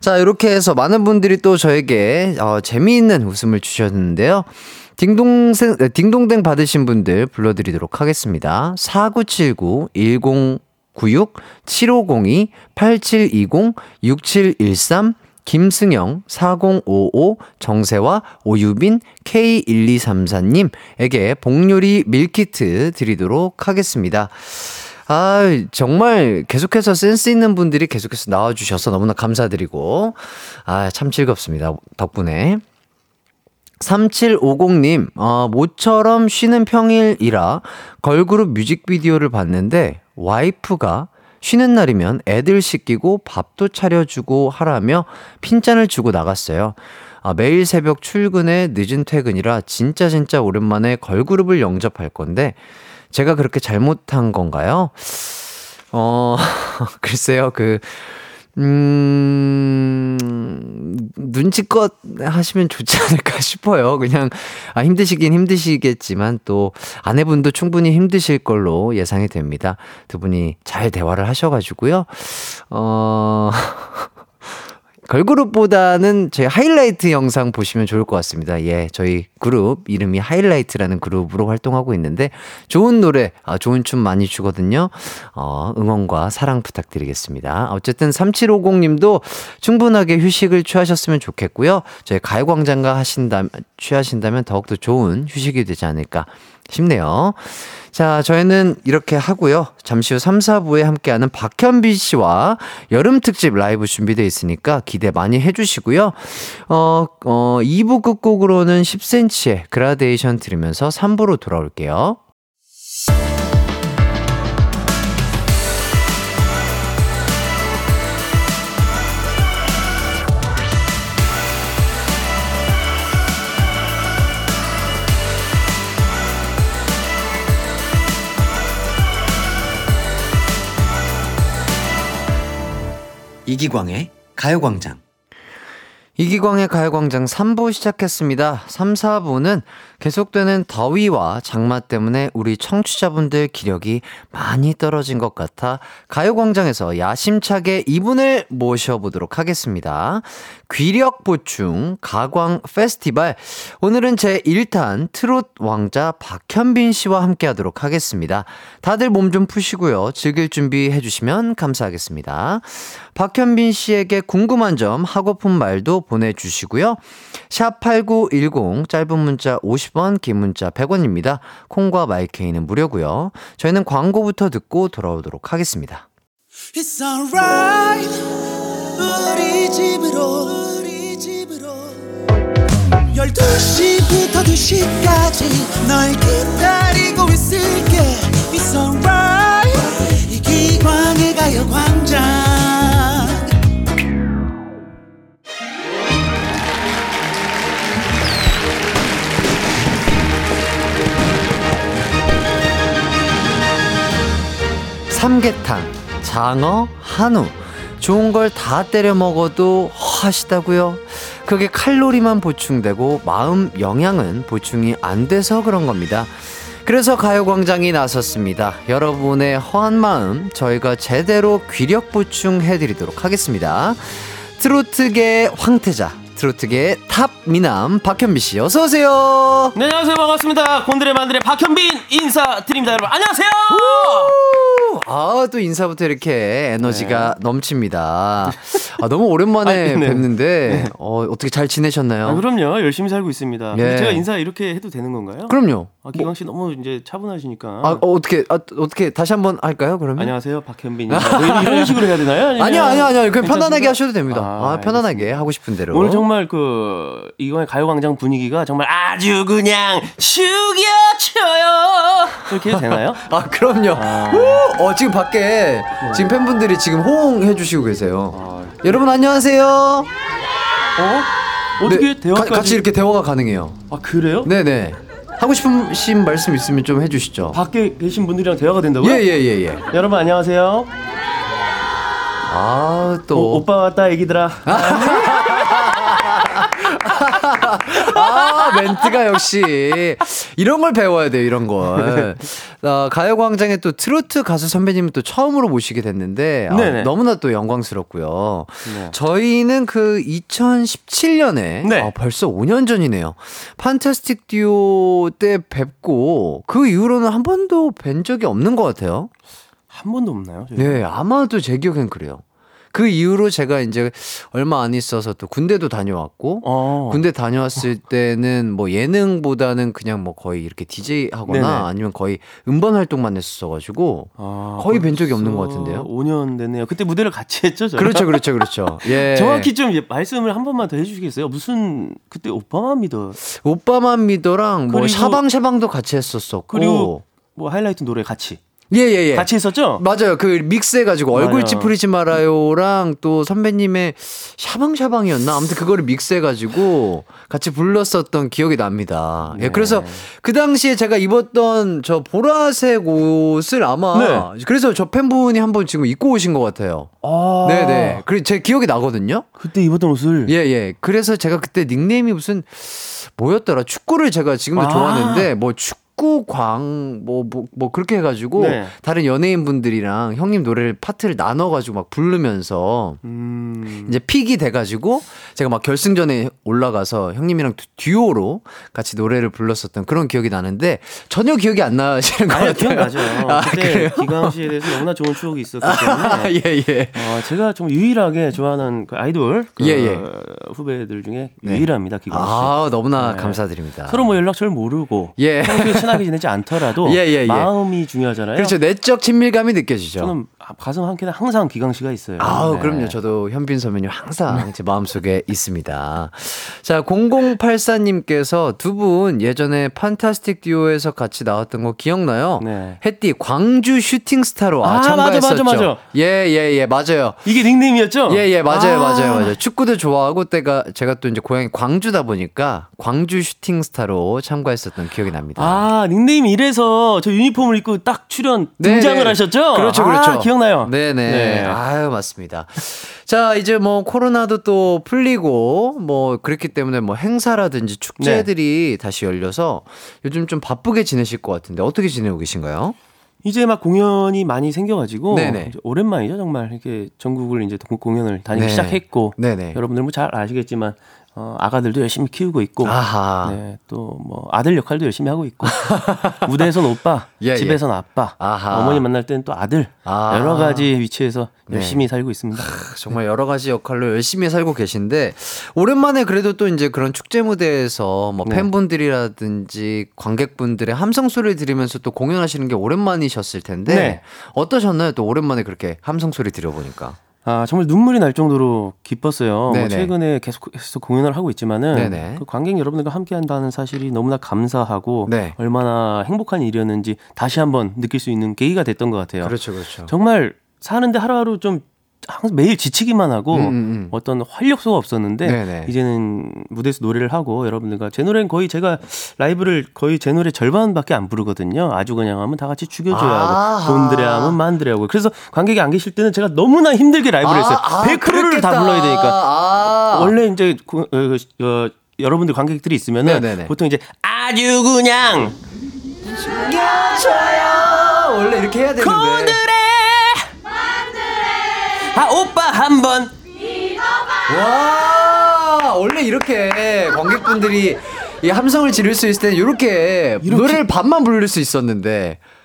자 이렇게 해서 많은 분들이 또 저에게 어, 재미있는 웃음을 주셨는데요. 딩동생, 딩동댕 받으신 분들 불러드리도록 하겠습니다. 4979-1096-7502-8720-6713 김승영, 4055, 정세화, 오유빈, K1234님에게 복요리 밀키트 드리도록 하겠습니다. 아, 정말 계속해서 센스 있는 분들이 계속해서 나와주셔서 너무나 감사드리고, 아, 참 즐겁습니다. 덕분에. 3750님, 어, 모처럼 쉬는 평일이라 걸그룹 뮤직비디오를 봤는데, 와이프가 쉬는 날이면 애들 씻기고 밥도 차려주고 하라며 핀잔을 주고 나갔어요. 아, 매일 새벽 출근에 늦은 퇴근이라 진짜 진짜 오랜만에 걸그룹을 영접할 건데 제가 그렇게 잘못한 건가요? 어, 글쎄요, 그, 음, 눈치껏 하시면 좋지 않을까 싶어요. 그냥, 아, 힘드시긴 힘드시겠지만 또 아내분도 충분히 힘드실 걸로 예상이 됩니다. 두 분이 잘 대화를 하셔가지고요. 어, 걸그룹보다는 제 하이라이트 영상 보시면 좋을 것 같습니다. 예, 저희 그룹 이름이 하이라이트라는 그룹으로 활동하고 있는데 좋은 노래, 아, 좋은 춤 많이 추거든요. 어, 응원과 사랑 부탁드리겠습니다. 어쨌든 3750님도 충분하게 휴식을 취하셨으면 좋겠고요. 저희 가요광장가 하신다 취하신다면 더욱더 좋은 휴식이 되지 않을까 싶네요. 자, 저희는 이렇게 하고요. 잠시 후 3, 4부에 함께하는 박현빈 씨와 여름 특집 라이브 준비되어 있으니까 기대 많이 해주시고요. 어, 어, 2부 끝곡으로는 10cm의 그라데이션 들으면서 3부로 돌아올게요. 이기광의 가요광장. 이기광의 가요광장 3부 시작했습니다. 3, 4부는 계속되는 더위와 장마 때문에 우리 청취자분들 기력이 많이 떨어진 것 같아 가요광장에서 야심차게 이분을 모셔보도록 하겠습니다. 귀력 보충 가광 페스티벌. 오늘은 제 1탄 트롯 왕자 박현빈 씨와 함께 하도록 하겠습니다. 다들 몸 좀 푸시고요. 즐길 준비 해 주시면 감사하겠습니다. 박현빈 씨에게 궁금한 점, 하고픈 말도 보내주시고요. 샵 8910, 짧은 문자 50 원, 긴 문자 100원입니다. 콩과 마이케이는 무료고요. 저희는 광고부터 듣고 돌아오도록 하겠습니다. Alright 삼계탕, 장어, 한우. 좋은 걸 다 때려 먹어도 허하시다고요? 그게 칼로리만 보충되고 마음 영양은 보충이 안 돼서 그런 겁니다. 그래서 가요광장이 나섰습니다. 여러분의 허한 마음 저희가 제대로 기력 보충해 드리도록 하겠습니다. 트로트계 황태자 트로트계의 top 미남 박현빈 씨 어서 오세요. 네, 안녕하세요. 반갑습니다. 곤드레 만드레 박현빈 인사드립니다. 여러분, 안녕하세요! 아, 또 인사부터 이렇게 에너지가 넘칩니다. 아, 너무 오랜만에 아, 네. 뵙는데, 어, 어떻게 잘 지내셨나요? 아, 그럼요. 열심히 살고 있습니다. 예. 제가 인사 이렇게 해도 되는 건가요? 그럼요. 아, 기광 씨 너무 이제 차분하시니까. 아, 어, 어떻게, 아, 어떻게, 다시 한번 할까요, 그러면? 안녕하세요. 박현빈입니다. 뭐 이런- 식으로 해야 되나요? 아니면 아니요, 아니요, 아니요. 그냥? 편안하게 하셔도 됩니다. 아, 아, 편안하게 하고 싶은 대로. 오늘 정말 그 이번에 가요광장 분위기가 정말 아주 그냥 죽여쳐요. 이렇게 해도 되나요? 아, 그럼요. 오, 어, 지금 밖에 지금 팬분들이 지금 호응해 주시고 계세요. 아, 여러분 안녕하세요. 어? 어떻게 네? 가- 같이 이렇게 대화가 가능해요. 아 그래요? 네네. 하고 싶으신 말씀 있으면 좀 해주시죠. 밖에 계신 분들이랑 대화가 된다고요? 예예예 예, 예. 여러분 안녕하세요. 아 오, 또. 오빠 왔다 애기들아. 아 멘트가 역시 이런 걸 배워야 돼요 이런 걸. 아, 가요광장에 또 트로트 가수 선배님을 또 처음으로 모시게 됐는데 아. 너무나 또 영광스럽고요. 네. 저희는 그 2017년에 네. 아, 벌써 5년 전이네요. 판타스틱 듀오 때 뵙고 그 이후로는 한 번도 뵌 적이 없는 것 같아요. 한 번도 없나요? 저희? 네, 아마도 제 기억엔 그래요. 그 이후로 제가 이제 얼마 안 있어서 또 군대도 다녀왔고 어. 군대 다녀왔을 때는 뭐 예능보다는 그냥 뭐 거의 이렇게 DJ 하거나 네네. 아니면 거의 음반 활동만 했었어가지고 아, 거의 뵌 적이 없는 것 같은데요. 5년 됐네요. 그때 무대를 같이 했죠, 저랑? 그렇죠, 그렇죠, 그렇죠. 예. 정확히 좀 예, 말씀을 한 번만 더 해주시겠어요? 무슨 그때 오빠만 믿어 오빠만 믿어랑 뭐 샤방샤방도 같이 했었었고. 그리고 뭐 하이라이트 노래 같이 예, 예, 예. 같이 했었죠? 맞아요. 그 믹스해가지고 얼굴 맞아요. 찌푸리지 말아요랑 또 선배님의 샤방샤방이었나? 아무튼 그거를 믹스해가지고 같이 불렀었던 기억이 납니다. 네. 예, 그래서 그 당시에 제가 입었던 저 보라색 옷을 아마 네. 그래서 저 팬분이 한 번 지금 입고 오신 것 같아요. 아, 네네. 그리고 제 기억이 나거든요. 그때 입었던 옷을 예, 예. 그래서 제가 그때 닉네임이 무슨 뭐였더라? 축구를 제가 지금도 아. 좋아하는데 뭐 축구 광뭐뭐 뭐 그렇게 해가지고 네. 다른 연예인 분들이랑 형님 노래를 파트를 나눠가지고 막 부르면서 음. 이제 픽이 돼가지고 제가 막 결승전에 올라가서 형님이랑 듀- 듀오로 같이 노래를 불렀었던 그런 기억이 나는데 전혀 기억이 안 나시는 것 아니, 같아요. 기억나죠. 아, 그때? 기광 씨에 대해서 너무나 좋은 추억이 있었기 아, 때문에 예, 예. 어, 제가 좀 유일하게 좋아하는 그 아이돌 그 예, 예. 후배들 중에 네. 유일합니다, 기광 씨. 아, 너무나 네. 감사드립니다. 서로 뭐 연락처를 모르고 예. 평소에 친하게 지내지 않더라도 예, 예, 예. 마음이 중요하잖아요. 그렇죠. 내적 친밀감이 느껴지죠. 저는 가슴 한 켠에 항상 기광 씨가 있어요. 아우, 네. 그럼요. 저도 현빈 선배님 항상 제 마음속에 있습니다. 자, 0084님께서 두 분 예전에 판타스틱 듀오에서 같이 나왔던 거 기억나요? 네. 햇띠 광주 슈팅 스타로 아, 아, 맞아, 참가했었죠. 맞아, 맞아. 예, 예, 예, 맞아요. 이게 닉네임이었죠? 예, 예, 맞아요, 아. 맞아요, 맞아요. 축구도 좋아하고 때가 제가 또 이제 고향이 광주다 보니까 광주 슈팅 스타로 참가했었던 기억이 납니다. 아, 닉네임이 이래서 저 유니폼을 입고 딱 출연 네, 등장을 네. 하셨죠? 그렇죠, 아, 그렇죠. 기억 나요? 네네. 네. 아유, 맞습니다. 자, 이제 뭐 코로나도 또 풀리고 뭐 그렇기 때문에 뭐 행사라든지 축제들이 네. 다시 열려서 요즘 좀 바쁘게 지내실 것 같은데 어떻게 지내고 계신가요? 이제 막 공연이 많이 생겨가지고 네네. 오랜만이죠 정말 이렇게 전국을 이제 공- 공연을 다니기 네. 시작했고 네네. 여러분들 뭐 잘 아시겠지만 어, 아가들도 열심히 키우고 있고. 네, 또뭐 아들 역할도 열심히 하고 있고 무대에선 오빠, 예, 예. 집에선 아빠, 아하. 어머니 만날 때는 또 아들 아. 여러 가지 위치에서 네. 열심히 살고 있습니다. 정말 여러 가지 역할로 열심히 살고 계신데 오랜만에 그래도 또 이제 그런 축제 무대에서 뭐 네. 팬분들이라든지 관객분들의 함성 소리를 들으면서 또 공연하시는 게 오랜만이셨을 텐데 네. 어떠셨나요? 또 오랜만에 그렇게 함성 소리 들어보니까. 아 정말 눈물이 날 정도로 기뻤어요. 뭐 최근에 계속해서 공연을 하고 있지만은. 그 관객 여러분들과 함께 한다는 사실이 너무나 감사하고 네. 얼마나 행복한 일이었는지 다시 한번 느낄 수 있는 계기가 됐던 것 같아요. 그렇죠, 그렇죠. 정말 사는데 하루하루 좀 항상 매일 지치기만 하고 음, 음, 음. 어떤 활력소가 없었는데 네네. 이제는 무대에서 노래를 하고 여러분들과 제 노래는 거의 제가 라이브를 거의 제 노래 절반밖에 안 부르거든요. 아주 그냥 하면 다 같이 죽여줘야. 하고 돈드레 하면 만드레 하고 그래서 관객이 안 계실 때는 제가 너무나 힘들게 라이브를 했어요. 100%를 다 그랬겠다. 불러야 되니까 아. 원래 이제 고- 어, 어, 여러분들 관객들이 있으면은 네네네. 보통 이제 아주 그냥 저요 원래 이렇게 해야 되는데. 아 오빠 한번. 와 원래 원래 이렇게 관객분들이 이 함성을 지를 수 있을 때는 이렇게. 노래를 반만 부를 수 있었는데 그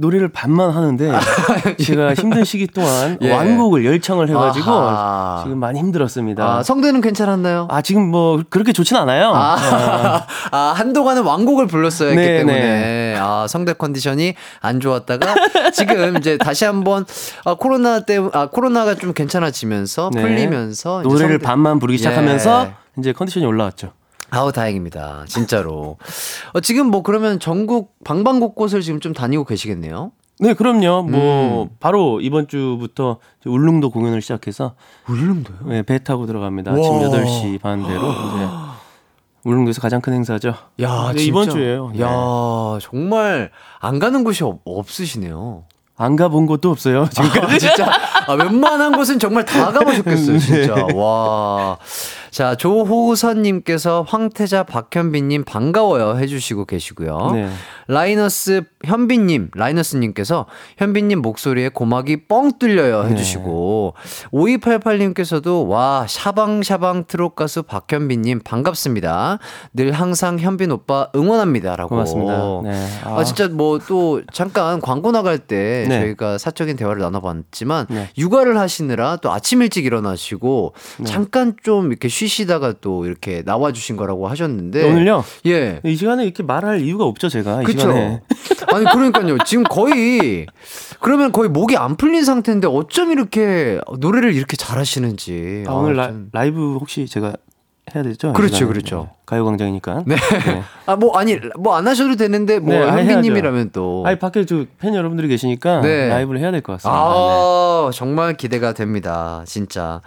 노래를 반만 하는데 제가 힘든 시기 동안 예. 완곡을 열창을 해가지고 아하. 지금 많이 힘들었습니다. 아, 성대는 괜찮았나요? 아, 지금 뭐 그렇게 좋진 않아요. 아, 아, 한동안은 왕곡을 불렀어야 했기 네, 때문에 네. 아, 성대 컨디션이 안 좋았다가 지금 이제 다시 한번 아, 코로나 때 아, 코로나가 좀 괜찮아지면서 네. 풀리면서 노래를 성대- 반만 부르기 시작하면서 예. 이제 컨디션이 올라왔죠. 아우 다행입니다. 진짜로. 어, 지금 뭐 그러면 전국 방방곡곡을 지금 좀 다니고 계시겠네요. 네, 그럼요. 뭐 음. 바로 이번 주부터 울릉도 공연을 시작해서 울릉도요? 네, 배 타고 들어갑니다. 아침 와. 8시 반 대로 이제 울릉도에서 가장 큰 행사죠. 야, 네, 진짜. 이번 주예요. 네. 야, 정말 안 가는 곳이 없, 없으시네요. 안 가본 곳도 없어요. 지금까지. 아, 진짜. 아, 웬만한 곳은 정말 다 가보셨겠어요, 진짜. 네. 와. 자, 조호선님께서 황태자 박현빈님 반가워요 해주시고 계시고요. 네. 라이너스 현빈님, 라이너스님께서 현빈님 목소리에 고막이 뻥 뚫려요 네. 해주시고 5288님께서도 와 샤방샤방 트롯 가수 박현빈님 반갑습니다. 늘 항상 현빈 오빠 응원합니다 라고. 고맙습니다. 네. 아, 진짜 뭐 또 잠깐 광고 나갈 때 네. 저희가 사적인 대화를 나눠봤지만 네. 육아를 하시느라 또 아침 일찍 일어나시고 잠깐 좀 이렇게 쉬 시다가 또 이렇게 나와 주신 거라고 하셨는데 오늘요? 예. 이 시간에 이렇게 말할 이유가 없죠, 제가. 이 그쵸. 아니, 그러니까요. 지금 거의, 그러면 거의 목이 안 풀린 상태인데 어쩜 이렇게 노래를 이렇게 잘 하시는지. 아, 오늘 라, 좀- 라이브 혹시 제가 해야 되죠? 이 그렇죠? 그렇죠. 가요광장이니까. 네. 아, 뭐, 아니, 뭐 안 하셔도 되는데, 뭐, 네, 아, 현빈님이라면 또. 아니 밖에 저팬 여러분들이 계시니까 네. 라이브를 해야 될 것 같습니다. 네. 아, 정말 기대가 됩니다. 진짜.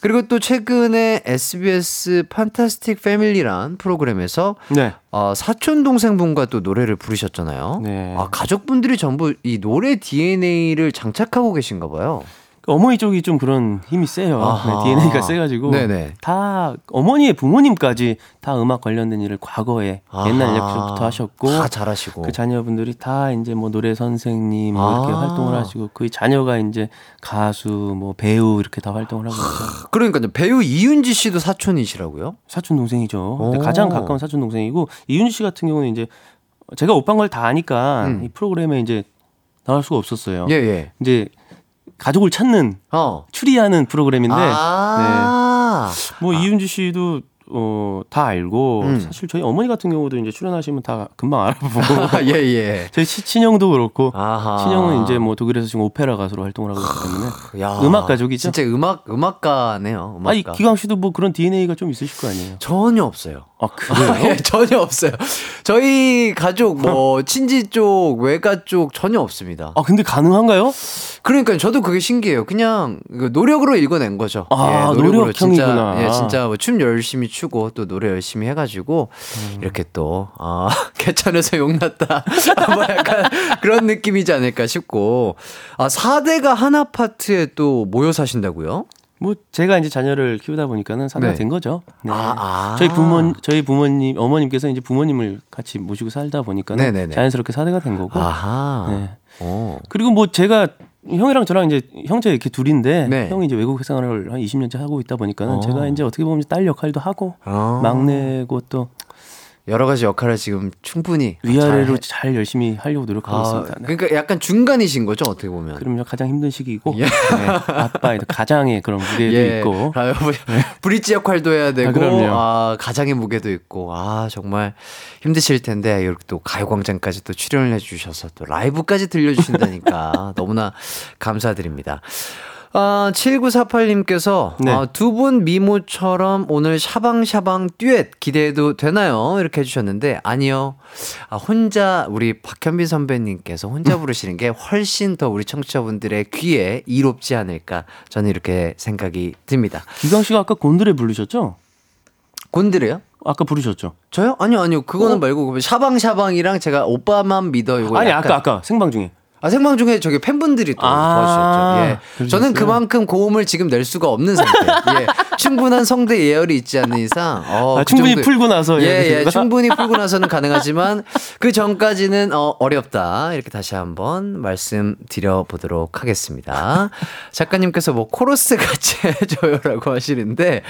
그리고 또 최근에 SBS 판타스틱 패밀리란 프로그램에서 네. 어, 사촌 동생분과 또 노래를 부르셨잖아요. 네. 아, 가족분들이 전부 이 노래 DNA를 장착하고 계신가 봐요. 그 어머니 쪽이 좀 그런 힘이 세요. 아하. 네, DNA가 세가지고 네네. 다 어머니의 부모님까지 다 음악 관련된 일을 과거에 옛날 아하. 역부터 하셨고 다 잘하시고. 그 자녀분들이 다 이제 뭐 노래 선생님 뭐 이렇게 아. 활동을 하시고 그 자녀가 이제 가수 뭐 배우 이렇게 다 활동을 하고 있죠. 그러니까요. 배우 이윤지 씨도 사촌이시라고요? 사촌 동생이죠. 가장 가까운 사촌 동생이고 이윤주 씨 같은 경우는 이제 제가 오빠인 걸 다 아니까 음. 이 프로그램에 이제 나갈 수가 없었어요. 예, 예. 이제 가족을 찾는 어. 추리하는 프로그램인데 아. 뭐 이윤주 씨도 어, 다 알고 음. 사실 저희 어머니 같은 경우도 이제 출연하시면 다 금방 알아보고 예, 예. 저희 치- 친형도 그렇고 아하. 친형은 이제 뭐 독일에서 지금 오페라 가수로 활동을 하고 있기 때문에 야, 음악 가족이죠? 진짜 음악 음악가네요. 음악가. 아니 기광 씨도 뭐 그런 DNA가 좀 있으실 거 아니에요. 전혀 없어요. 아 그래요? 예, 전혀 없어요. 저희 가족 뭐 친지 쪽, 외가 쪽 전혀 없습니다. 아 근데 가능한가요? 그러니까 저도 그게 신기해요. 그냥 그 노력으로 읽어낸 거죠. 아, 노력으로 진짜 노력형이구나. 예, 진짜 뭐 춤 열심히 추고 또 노래 열심히 해가지고 음. 이렇게 또 아, 개천에서 용났다. 뭐 약간 그런 느낌이지 않을까 싶고 아 4대가 한 아파트에 또 모여 사신다고요? 뭐 제가 이제 자녀를 키우다 보니까는 사대가 네. 된 거죠. 네. 아, 아. 저희 부모 저희 부모님 어머님께서 이제 부모님을 같이 모시고 살다 보니까는 네네네. 자연스럽게 사대가 된 거고. 아하. 네. 어. 그리고 뭐 제가 형이랑 저랑 이제 형제 이렇게 둘인데 네. 형이 이제 외국 생활을 한 20년째 하고 있다 보니까 는 어. 제가 이제 어떻게 보면 딸 역할도 하고 어. 막내고 또 여러 가지 역할을 지금 충분히 위아래로 잘 잘 열심히 하려고 노력하고 아, 있습니다. 네. 그러니까 약간 중간이신 거죠 어떻게 보면. 그럼요 가장 힘든 시기이고 예. 네. 아빠의 가장의 그런 무게도 있고 아, 뭐, 브릿지 역할도 해야 되고, 아. 아, 가장의 무게도 있고, 아, 정말 힘드실 텐데, 이렇게 또 가요광장까지 또 출연을 해주셔서 또 라이브까지 들려주신다니까 너무나 감사드립니다. 아, 7948님께서 네. 아, 두분 미모처럼 오늘 샤방샤방 듀엣 기대해도 되나요? 이렇게 해주셨는데, 아니요. 아, 혼자, 우리 박현빈 선배님께서 혼자 부르시는 게 훨씬 더 우리 청취자분들의 귀에 이롭지 않을까. 저는 이렇게 생각이 듭니다. 기광 씨가 아까 곤드레 부르셨죠? 곤드레요? 아까 부르셨죠? 저요? 아니요, 아니요. 그거는 말고, 그 샤방샤방이랑 제가 오빠만 믿어. 이거 아니 약간- 아까 아까 생방 중에 아, 생방 중에 저기 팬분들이 또 아, 도와주셨죠. 예. 그러셨어요? 저는 그만큼 고음을 지금 낼 수가 없는 상태. 예. 충분한 성대 예열이 있지 않는 이상. 어, 아, 그 충분히 정도- 풀고 나서 예, 예. 충분히 풀고 나서는 가능하지만 그 전까지는 어, 어렵다. 이렇게 다시 한번 말씀드려 보도록 하겠습니다. 작가님께서 뭐 코러스 같이 해줘요라고 하시는데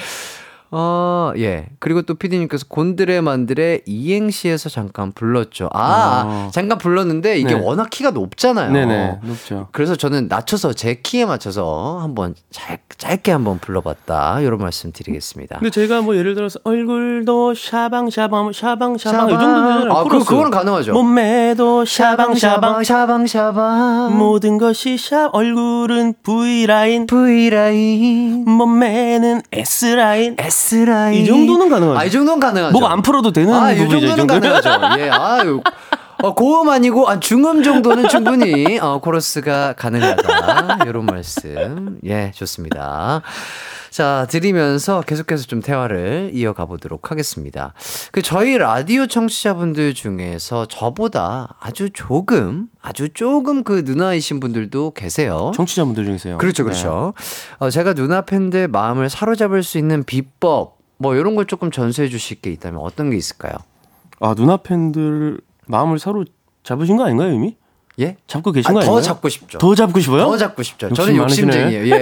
어, 예. 그리고 또 피디님께서 곤드레 만드레 이행시에서 잠깐 불렀죠. 아, 어. 잠깐 불렀는데 이게 네. 워낙 키가 높잖아요. 네네 높죠. 그래서 저는 낮춰서 제 키에 맞춰서 한번 짧, 짧게 한번 불러봤다. 이런 말씀 드리겠습니다. 근데 제가 뭐 예를 들어서 얼굴도 샤방샤방 샤방샤방 샤방. 이 정도면 아, 그, 그거는 가능하죠. 몸매도 샤방샤방 샤방, 샤방. 모든 것이 샵 얼굴은 V 라인 V라인, 몸매는 S 라인 S 라인. 이 정도는 가능하죠. 아, 이 정도는 가능하죠. 목안 풀어도 되는 아, 이 부분이죠. 이 정도는. 가능하죠. 예, 아유. 어, 고음 아니고, 아, 중음 정도는 충분히, 어, 코러스가 가능하다. 이런 말씀. 예, 좋습니다. 자, 드리면서 계속해서 좀 대화를 이어가 보도록 하겠습니다. 그, 저희 라디오 청취자분들 중에서 저보다 아주 조금, 아주 조금 그 누나이신 분들도 계세요. 청취자분들 중에서요. 그렇죠, 그렇죠. 어, 제가 누나 팬들 마음을 사로잡을 수 있는 비법, 뭐, 이런 걸 조금 전수해 주실 게 있다면 어떤 게 있을까요? 아 누나 팬들 마음을 서로 잡으신 거 아닌가요 이미? 예? 잡고 계신 아, 거 더? 잡고 싶죠. 더 잡고 싶어요? 더 잡고 싶죠. 욕심 저는. 욕심쟁이에요. 예.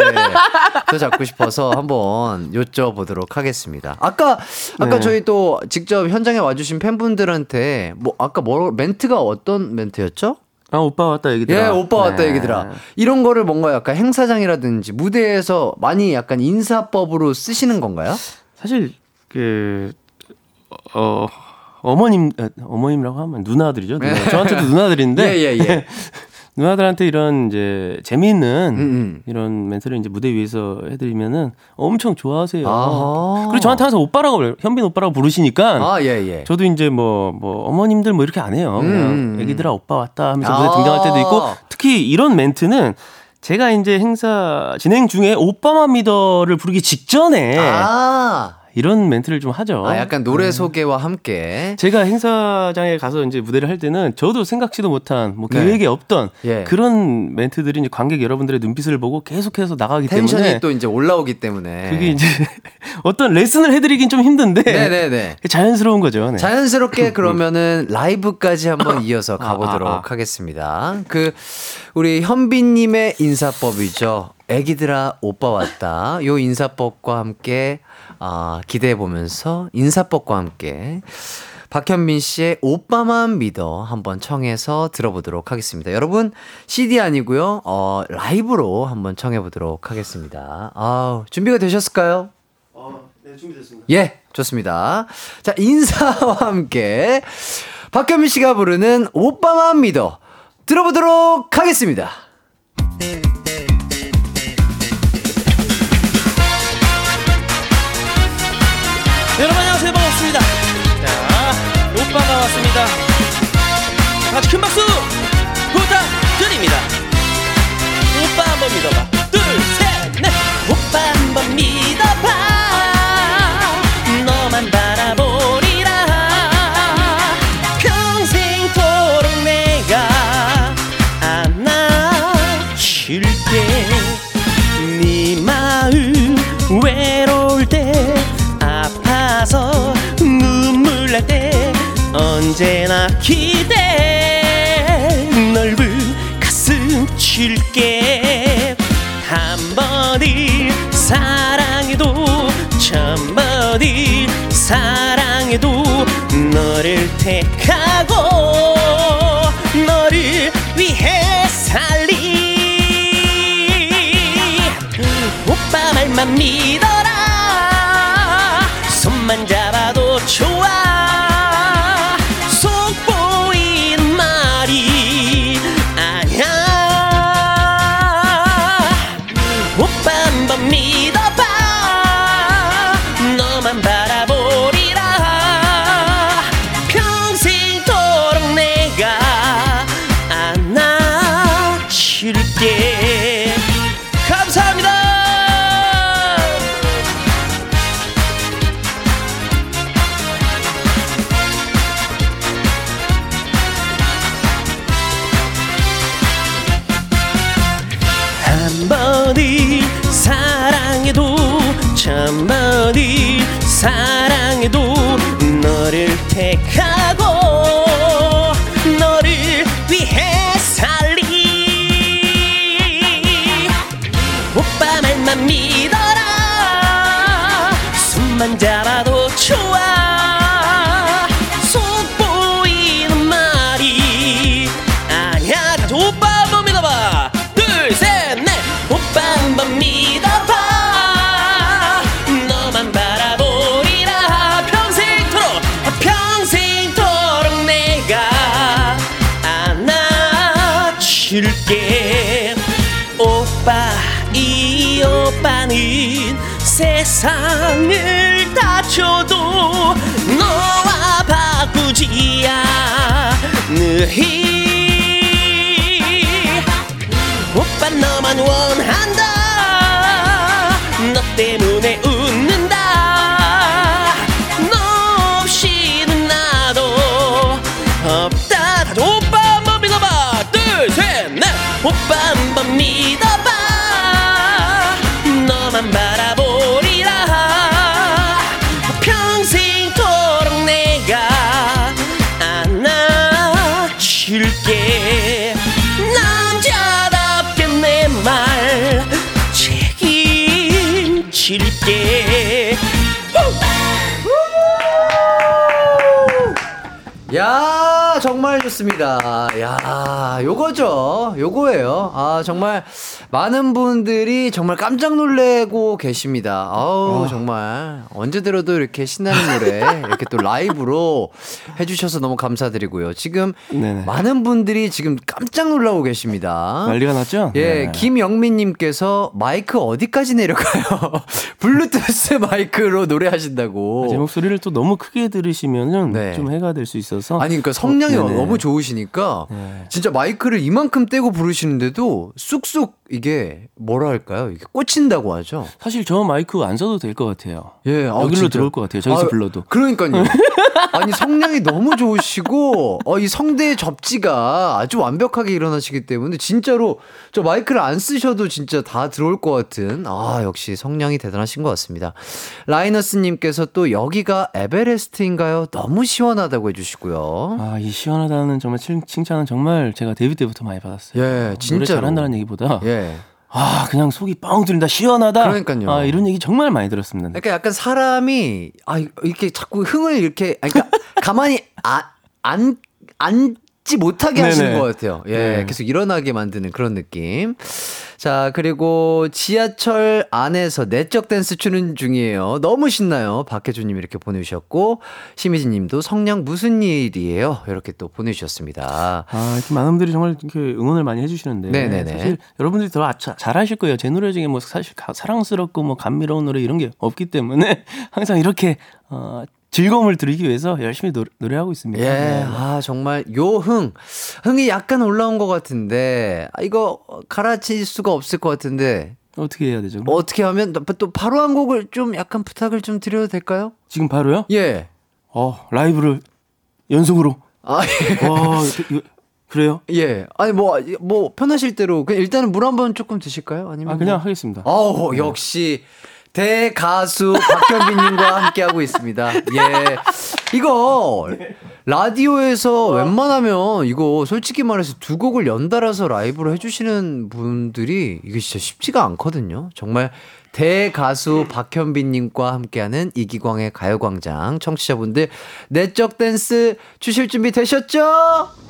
더 잡고 싶어서 한번 여쭤보도록 하겠습니다. 아까 아까 네. 저희 또 직접 현장에 와주신 팬분들한테 뭐 아까 뭐 멘트가 어떤 멘트였죠? 아 오빠 왔다 얘기들아. 예, 오빠 왔다 네. 얘기들아. 이런 거를 뭔가 약간 행사장이라든지 무대에서 많이 약간 인사법으로 쓰시는 건가요? 사실 그 어. 어머님 아, 어머님이라고 하면 누나들이죠. 누나. 저한테도 누나들인데 예, 예, 예. 누나들한테 이런 이제 재미있는 음, 음. 이런 멘트를 이제 무대 위에서 해드리면은 엄청 좋아하세요. 아하. 그리고 저한테 항상 오빠라고. 현빈 오빠라고 부르시니까 아, 예, 예. 저도 이제 뭐, 뭐, 어머님들 뭐 이렇게 안 해요. 음. 그냥 애기들아 오빠 왔다 하면서 무대 아. 등장할 때도 있고 특히 이런 멘트는 제가 이제 행사 진행 중에 오빠만 믿어를 부르기 직전에 아. 이런 멘트를 좀 하죠. 아, 약간 노래 소개와 함께. 제가 행사장에 가서 이제 무대를 할 때는 저도 생각지도 못한 뭐 네. 계획에 없던 예. 그런 멘트들이 이제 관객 여러분들의 눈빛을 보고 계속해서 나가기 텐션이 때문에 또 이제 올라오기 때문에. 그게 이제 어떤 레슨을 해드리긴 좀 힘든데 네네네. 자연스러운 거죠. 네. 자연스럽게 그러면은 라이브까지 한번 이어서 가보도록 아, 아. 하겠습니다. 그 우리 현빈님의 인사법이죠. 애기들아 오빠 왔다. 요 인사법과 함께 아, 기대해 보면서 인사법과 함께 박현민 씨의 오빠만 믿어 한번 청해서 들어보도록 하겠습니다. 여러분 CD 아니고요. 어, 라이브로 한번 청해 보도록 하겠습니다. 아, 준비가 되셨을까요? 네, 준비됐습니다. 예, 좋습니다. 자, 인사와 함께 박현민 씨가 부르는 오빠만 믿어 들어보도록 하겠습니다. 여 자 오빠가 왔습니다 다. 같이 큰 박수 부탁드립니다. 오빠 한번 믿어봐 언제나 기대. 넓은 가슴 줄게. 한 번을 사랑해도 천 번을 사랑해도 너를 택하고 너를 위해 살리. 오빠 말만 믿어라. 손만 좋아 오빠 이 오빠는 세상을 다 줘도 너와 바꾸지 않으리. 오빠 너만 원한다 정말 좋습니다. 야 요거죠. 요거예요. 아 정말 많은 분들이 정말 깜짝 놀래고 계십니다. 아우 정말 언제 들어도 이렇게 신나는 노래 이렇게 또 라이브로 해주셔서 너무 감사드리고요. 지금 네네. 많은 분들이 지금 깜짝 놀라고 계십니다. 난리가 났죠? 예, 네. 김영민님께서 마이크 어디까지 내려가요? 블루투스 마이크로 노래하신다고. 제 목소리를 또 너무 크게 들으시면은 네. 좀 해가 될 수 있어서 아니 그러니까 성량이 어. 너무 좋으시니까 네. 진짜 마이크를 이만큼 떼고 부르시는데도 쑥쑥 이게 뭐라 할까요? 이게 꽂힌다고 하죠. 사실 저 마이크 안 써도 될 것 같아요. 예, 아, 여기로 진짜. 들어올 것 같아요. 저기서 아, 불러도. 그러니까요. 아니 성량이 너무 좋으시고 어, 이 성대의 접지가 아주 완벽하게 일어나시기 때문에 진짜로 저 마이크를 안 쓰셔도 진짜 다 들어올 것 같은 아 역시 성량이 대단하신 것 같습니다. 라이너스님께서 또 여기가 에베레스트인가요? 너무 시원하다고 해주시고요. 아, 이 시원하다는 정말 칭, 칭찬은 정말 제가 데뷔 때부터 많이 받았어요. 예, 진짜로. 잘한다는 얘기보다 예. 아, 그냥 속이 뻥 뚫린다. 시원하다. 그러니까요. 아, 이런 얘기 정말 많이 들었습니다. 그러니까 약간 사람이 아 이렇게 자꾸 흥을 이렇게 아니, 그러니까 가만히 안안 앉지 못하게 하시는 네네. 것 같아요. 예, 네. 계속 일어나게 만드는 그런 느낌. 자, 그리고 지하철 안에서 내적 댄스 추는 중이에요. 너무 신나요. 박혜주님 이렇게 보내주셨고, 심희진 님도 성냥 무슨 일이에요? 이렇게 또 보내주셨습니다. 아, 이렇게 많은 분들이 정말 이렇게 응원을 많이 해주시는데. 네네네. 사실 여러분들이 더 아- 자- 잘하실 거예요. 제 노래 중에 뭐 사실 가- 사랑스럽고 뭐 감미로운 노래 이런 게 없기 때문에 항상 이렇게, 어, 즐거움을 드리기 위해서 열심히 노, 노래하고 있습니다. 예, 네. 아, 정말 요 흥. 흥이 약간 올라온 것 같은데, 아, 이거 가라칠 수가 없을 것 같은데, 어떻게 해야 되죠? 그럼? 어떻게 하면 또- 또 바로 한 곡을 좀 약간 부탁을 좀 드려도 될까요? 지금 바로요? 예. 어, 라이브를 연속으로. 아, 예. 와, 그래요? 예. 아니, 뭐, 뭐, 편하실 대로. 그냥 일단은 물 한 번 조금 드실까요? 아니면. 아, 그냥 뭐. 하겠습니다. 어우, 역시. 대가수 박현빈님과 함께하고 있습니다. 예. 이거, 라디오에서 웬만하면 이거 솔직히 말해서 두 곡을 연달아서 라이브로 해주시는 분들이 이게 진짜 쉽지가 않거든요. 정말 대가수 박현빈님과 함께하는 이기광의 가요광장. 청취자분들, 내적 댄스 추실 준비 되셨죠?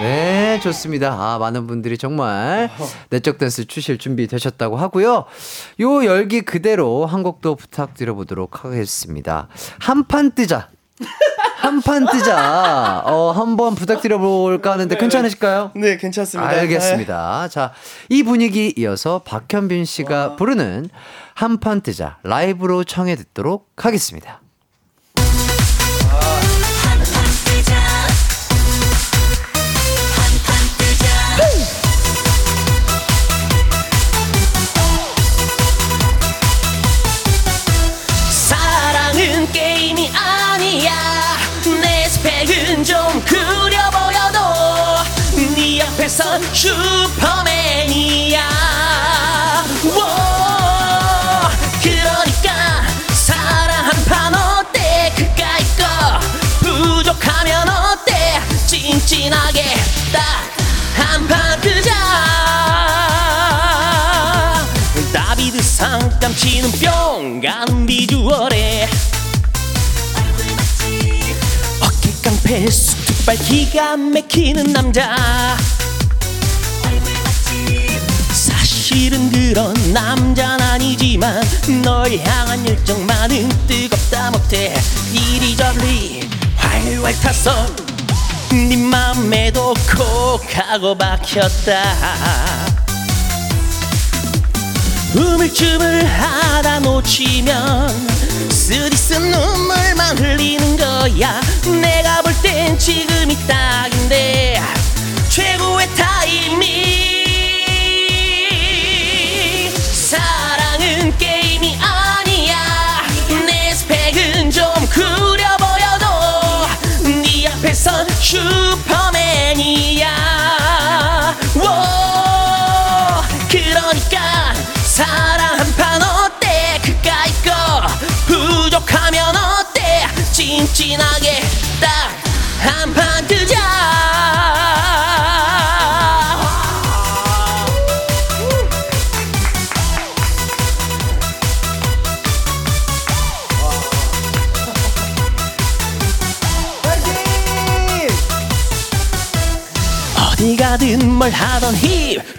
네, 좋습니다. 아, 많은 분들이 정말 내적 댄스 추실 준비 되셨다고 하고요. 요 열기 그대로 한 곡도 부탁드려 보도록 하겠습니다. 한판 뜨자. 한판 뜨자. 어, 한번 부탁드려 볼까 하는데 괜찮으실까요? 네, 괜찮습니다. 알겠습니다. 자, 이 분위기 이어서 박현빈 씨가 부르는 한판 뜨자 라이브로 청해 듣도록 하겠습니다. 네 앞에선 슈퍼맨이야. 워 그러니까 사랑 한 판 어때? 그까이 거 부족하면 어때? 찐찐하게 딱 한판 뜨자. 다비드 사 잠깐 치는 뿅 가는 비주얼에 깡패 수트발 기가 막히는 남자 실은 그런 남자는 아니지만 널 향한 열정만은 뜨겁다 못해. 이리저리 활활 타서 네 맘에도 콕 하고 박혔다. 우물쭈물 하다 놓치면 쓰디쓴 눈물만 흘리는 거야. 내가 볼 땐 지금이 딱인데. 최고의 타이밍 슈퍼맨이야. 워 그러니까 사랑 한 판 어때? 그까이 거 부족하면 어때? 찐찐하게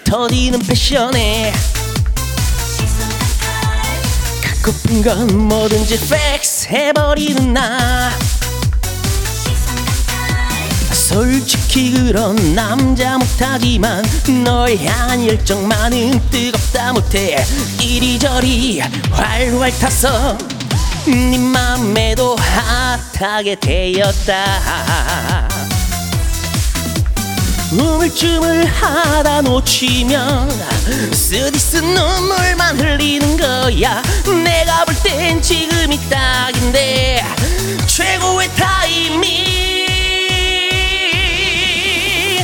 터지는 패션에 갖고픈 건 뭐든지 팩스 해버리는 나. 솔직히 그런 남자 못하지만 널 향한 열정만은 뜨겁다 못해. 이리저리 활활 타서 네 맘에도 핫하게 되었다 우물쭈물 하다 놓치면 쓰디쓴 눈물만 흘리는 거야. 내가 볼 땐 지금이 딱인데 최고의 타이밍.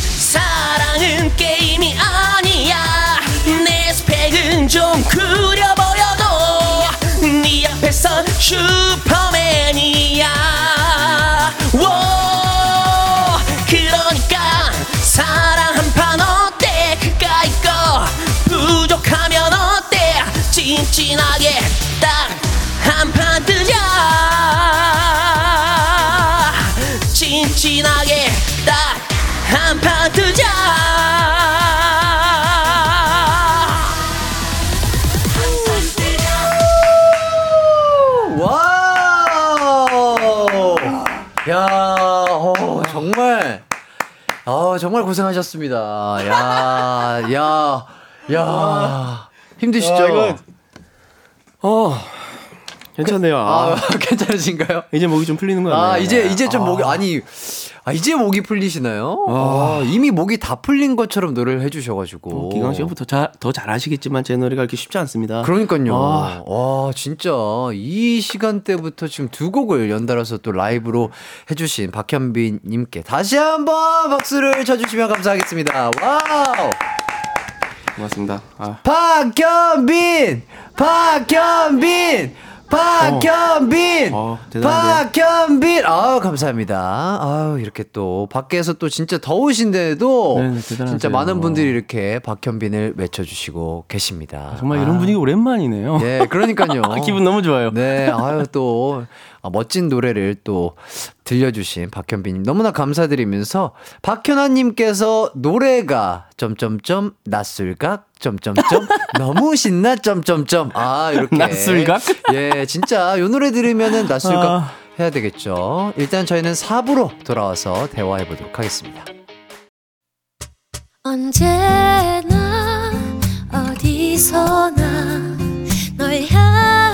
사랑은 게임이 아니야. 내 스펙은 좀 구려 보여도 네 앞에선 슈퍼 아, 정말 고생하셨습니다. 야, 야, 야, 힘드시죠? 아, 이건- 어 괜찮네요 아, 아, 괜찮으신가요? 이제 목이 좀 풀리는 거 같네요 아, 이제, 이제 좀 목이, 아니, 아, 이제 목이 풀리시나요? 아, 이미 목이 다 풀린 것처럼 노래를 해주셔가지고. 기광 씨가 더, 잘, 더 잘하시겠지만 제 노래가 그렇게 쉽지 않습니다 그러니까요. 아. 와, 진짜 이 시간대부터 지금 두 곡을 연달아서 또 라이브로 해주신 박현빈님께 다시 한번 박수를 쳐주시면 감사하겠습니다. Wow! 고맙습니다 아. 박현빈! 박현빈! 박현빈! 어, 대단한데요? 박현빈! 아우, 감사합니다. 아우, 이렇게 또, 밖에서 또 진짜 더우신데도, 네네, 대단하세요. 진짜 많은 분들이 이렇게 박현빈을 외쳐주시고 계십니다. 정말 아. 이런 분위기 오랜만이네요 예, 그러니까요. 기분 너무 좋아요 네, 아유, 또, 아, 멋진 노래를 또 들려주신 박현빈님 너무나 감사드리면서 박현아님께서 노래가 점점점 낯술각 점점점 너무 신나 점점점 아 이렇게 낯술각? 예 진짜 요 노래 들으면은 낯술각 아. 해야 되겠죠 일단 저희는 4부로 돌아와서 대화해 보도록 하겠습니다 언제나 어디서나 널 마음은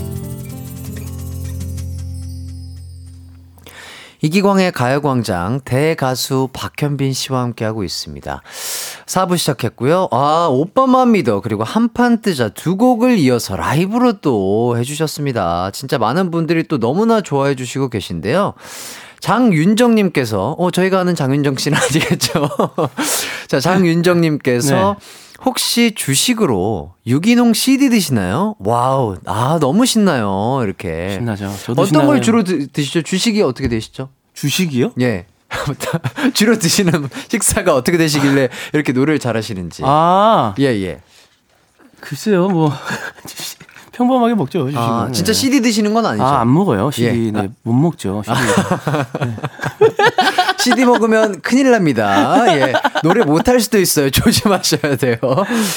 이기광의 가요광장 대가수 박현빈 씨와 함께하고 있습니다. 4부 시작했고요. 아, 오빠만 믿어. 그리고 한판 뜨자 두 곡을 이어서 라이브로 또 해주셨습니다. 진짜 많은 분들이 또 너무나 좋아해 주시고 계신데요. 장윤정님께서, 어, 저희가 아는 장윤정 씨는 아니겠죠? 자, 장윤정님께서, 혹시 주식으로 유기농 CD 드시나요? Wow, 아, 너무 신나요. 이렇게. 신나죠. 저도 어떤 걸 신나요. 주로 드, 드시죠? 주식이 어떻게 되시죠? 주식이요? 예. 주로 드시는 식사가 어떻게 되시길래 이렇게 노래를 잘하시는지. 아, 예, 예. 글쎄요, 뭐. 주식- 평범하게 먹죠, 주식은. 아, 진짜 네. CD 드시는 건 아니죠? 아, 안 먹어요. CD. 예. 네, 못 먹죠. CD. CD 먹으면 큰일 납니다. 예. 노래 못할 수도 있어요. 조심하셔야 돼요.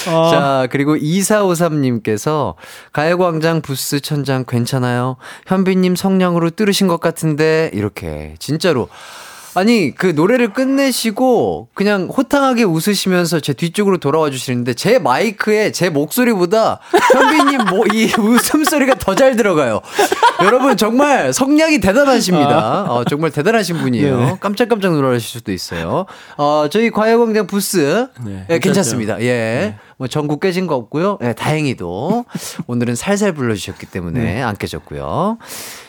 아. 자, 그리고 2453님께서 가요광장 부스 천장 괜찮아요? 현빈님 성량으로 뚫으신 것 같은데, 이렇게. 진짜로. 아니, 그 노래를 끝내시고 그냥 호탕하게 웃으시면서 제 뒤쪽으로 돌아와 주시는데 제 마이크에 제 목소리보다 현빈님 뭐, 이 웃음소리가 더 잘 들어가요. 여러분 정말 성량이 대단하십니다. 어, 정말 대단하신 분이에요. 네네. 깜짝깜짝 놀라실 수도 있어요. 어, 저희 과외광장 부스. 네, 예, 괜찮습니다. 예. 뭐 전국 깨진 거 없고요. 예, 다행히도 오늘은 살살 불러주셨기 때문에 안 깨졌고요.